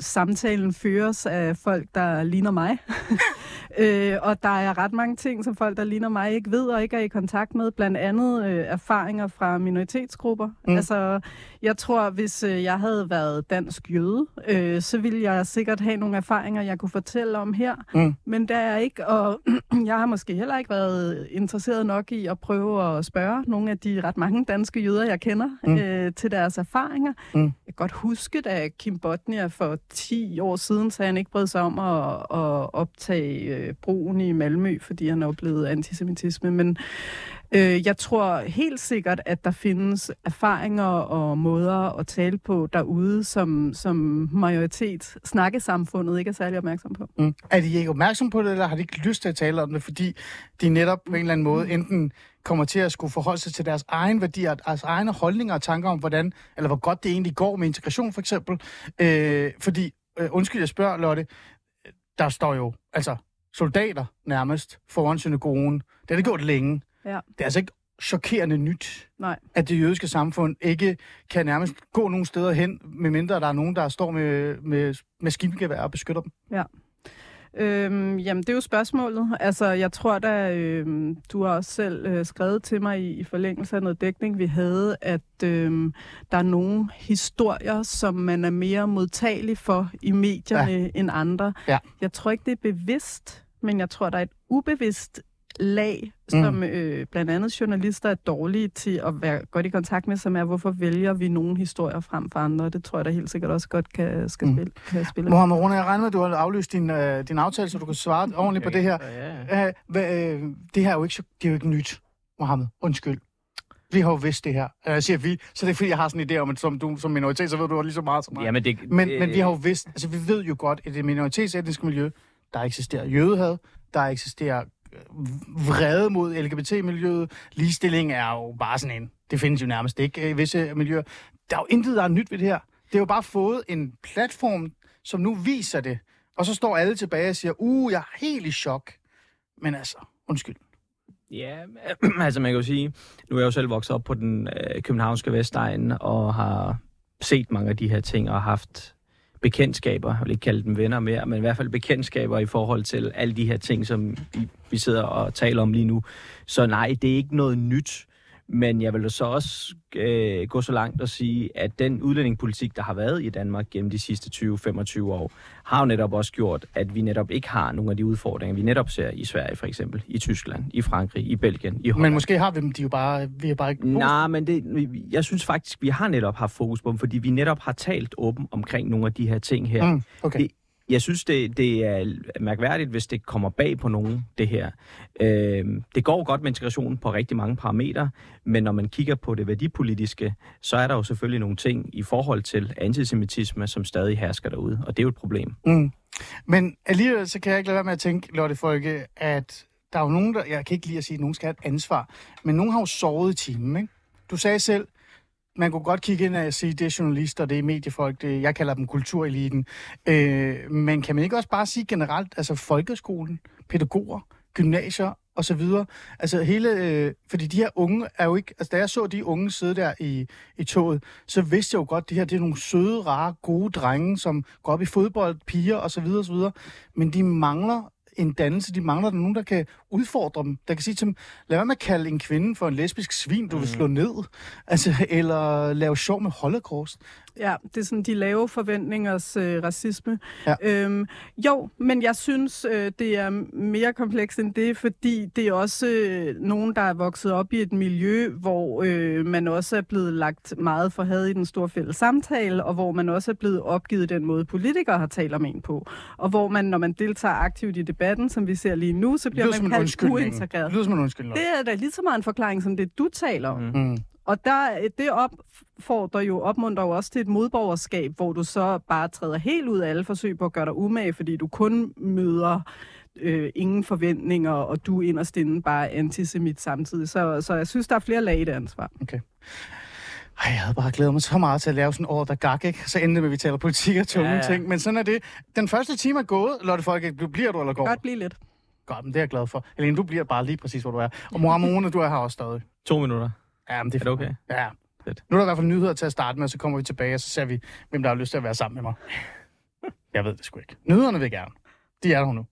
samtalen føres af folk, der ligner mig. øh, og der er ret mange ting, som folk, der ligner mig, ikke ved og ikke er i kontakt med. Blandt andet øh, erfaringer fra minoritetsgrupper. Mm. Altså, jeg tror, hvis øh, jeg havde været dansk jøde, øh, så ville jeg sikkert have nogle erfaringer, jeg kunne fortælle om her. Mm. Men der er ikke, og jeg har måske heller ikke været interesseret nok i at prøve at spørge nogle af de ret mange danske jøder, jeg kender, mm. øh, til deres erfaringer. Mm. Jeg kan godt huske, da Kim Botnia for 10 år siden sagde, han ikke brød sig om at, at optage øh, broen i Malmø, fordi han oplevede antisemitisme. Men Øh, jeg tror helt sikkert, at der findes erfaringer og måder at tale på derude, som, som majoritet snakkesamfundet ikke er særlig opmærksom på. Mm. Er de ikke opmærksom på det, eller har de ikke lyst til at tale om det, fordi de netop på en eller anden måde enten kommer til at skulle forholde sig til deres egen værdier, deres egne holdninger og tanker om, hvordan, eller hvor godt det egentlig går med integration, for eksempel. Øh, fordi, øh, undskyld, jeg spørger, Lotte, der står jo, altså, soldater nærmest foran synagogen. Det har det gjort længe. Ja. Det er altså ikke chokerende nyt, Nej. at det jødiske samfund ikke kan nærmest gå nogen steder hen, medmindre der er nogen, der står med, med maskingevær og beskytter dem. Ja. Øhm, jamen, det er jo spørgsmålet. Altså, jeg tror da, øhm, du har også selv øh, skrevet til mig i, i forlængelse af noget dækning, vi havde, at øhm, der er nogle historier, som man er mere modtagelig for i medierne ja. end andre. Ja. Jeg tror ikke, det er bevidst, men jeg tror, der er et ubevidst lag, som mm. øh, blandt andet journalister er dårlige til at være godt i kontakt med, som er, hvorfor vælger vi nogle historier frem for andre. Det tror jeg da helt sikkert også godt kan, skal mm. spille, kan spille. Mohamed Rune, jeg regner med, at du har aflyst din, øh, din aftale, så du kan svare ordentligt på det her. Ja, ja. Æh, øh, det her er jo ikke, det er jo ikke nyt, Mohammed. Undskyld. Vi har jo vidst det her. Jeg siger vi, så det er fordi, jeg har sådan en idé om, at som du som minoritet, så ved du lige så meget som mig. Jamen, det, men, det, men vi har jo vidst, altså vi ved jo godt, at det minoritetsetniske miljø, der eksisterer jødehad, der eksisterer vrede mod LGBT-miljøet. Ligestilling er jo bare sådan en, det findes jo nærmest ikke øh, i visse øh, miljøer. Der er jo intet, der er nyt ved det her. Det er jo bare fået en platform, som nu viser det. Og så står alle tilbage og siger, uh, jeg er helt i chok. Men altså, undskyld. Ja, altså man kan jo sige, nu er jeg jo selv vokset op på den øh, københavnske Vestegn og har set mange af de her ting og haft bekendtskaber, jeg vil ikke kalde dem venner mere, men i hvert fald bekendtskaber i forhold til alle de her ting, som vi, vi sidder og taler om lige nu. Så nej, det er ikke noget nyt. Men jeg vil så også øh, gå så langt og sige, at den udlændingepolitik, der har været i Danmark gennem de sidste 20-25 år, har jo netop også gjort, at vi netop ikke har nogle af de udfordringer, vi netop ser i Sverige for eksempel, i Tyskland, i Frankrig, i Belgien, i Holland. Men måske har vi dem de jo bare, vi er bare ikke... Nej, men det, jeg synes faktisk, vi har netop haft fokus på dem, fordi vi netop har talt åben omkring nogle af de her ting her. Mm, okay. det, jeg synes, det, det er mærkværdigt, hvis det kommer bag på nogen, det her. Øh, det går godt med integrationen på rigtig mange parametre, men når man kigger på det værdipolitiske, så er der jo selvfølgelig nogle ting i forhold til antisemitisme, som stadig hersker derude, og det er jo et problem. Mm. Men alligevel så kan jeg ikke lade være med at tænke, Lotte Folke, at der er jo nogen, der, jeg kan ikke lige at sige, at nogen skal have et ansvar, men nogen har jo sovet i timen, ikke? Du sagde selv, man kunne godt kigge ind og sige, det er journalister, det er mediefolk, det, jeg kalder dem kultureliten. Øh, men kan man ikke også bare sige generelt, altså folkeskolen, pædagoger, gymnasier og så videre. Altså hele, øh, fordi de her unge er jo ikke, altså da jeg så de unge sidde der i, i toget, så vidste jeg jo godt, at det her det er nogle søde, rare, gode drenge, som går op i fodbold, piger og så videre og så videre. Men de mangler en dannelse. De mangler der nogen, der kan udfordre dem. Der kan sige til dem, lad være med at kalde en kvinde for en lesbisk svin, du vil slå ned. Altså, eller lave sjov med holocaust. Ja, det er sådan de lave forventningers øh, racisme. Ja. Øhm, jo, men jeg synes, øh, det er mere komplekst end det, fordi det er også øh, nogen, der er vokset op i et miljø, hvor øh, man også er blevet lagt meget for had i den store fælles samtale, og hvor man også er blevet opgivet den måde, politikere har talt om en på. Og hvor man, når man deltager aktivt i debatten, som vi ser lige nu, så bliver man kaldt uintegreret. Det lyder som en undskyldning. Det er da lige så meget en forklaring, som det du taler om. Mm. Og der, det opfordrer jo, opmuntrer jo også til et modborgerskab, hvor du så bare træder helt ud af alle forsøg på at gøre dig umage, fordi du kun møder øh, ingen forventninger, og du inderst inde bare antisemit samtidig. Så, så jeg synes, der er flere lag i det ansvar. Okay. Ej, jeg havde bare glædet mig så meget til at lave sådan år, der gak, ikke? Så endte med, at vi taler politik og tunge Ja, ja, ting. Men sådan er det. Den første time er gået. Lotte Folk, bliver du eller går? Godt blive lidt. Godt, men det er jeg glad for. Helene, du bliver bare lige præcis, hvor du er. Og Mohammed, du er her også stadig. To minutter. Ja, men det Er det okay? Ja. Fedt. Nu er der i hvert fald nyheder til at starte med, og så kommer vi tilbage, og så ser vi, hvem der har lyst til at være sammen med mig. Jeg ved det sgu ikke. Nyhederne vil gerne. De er der nu.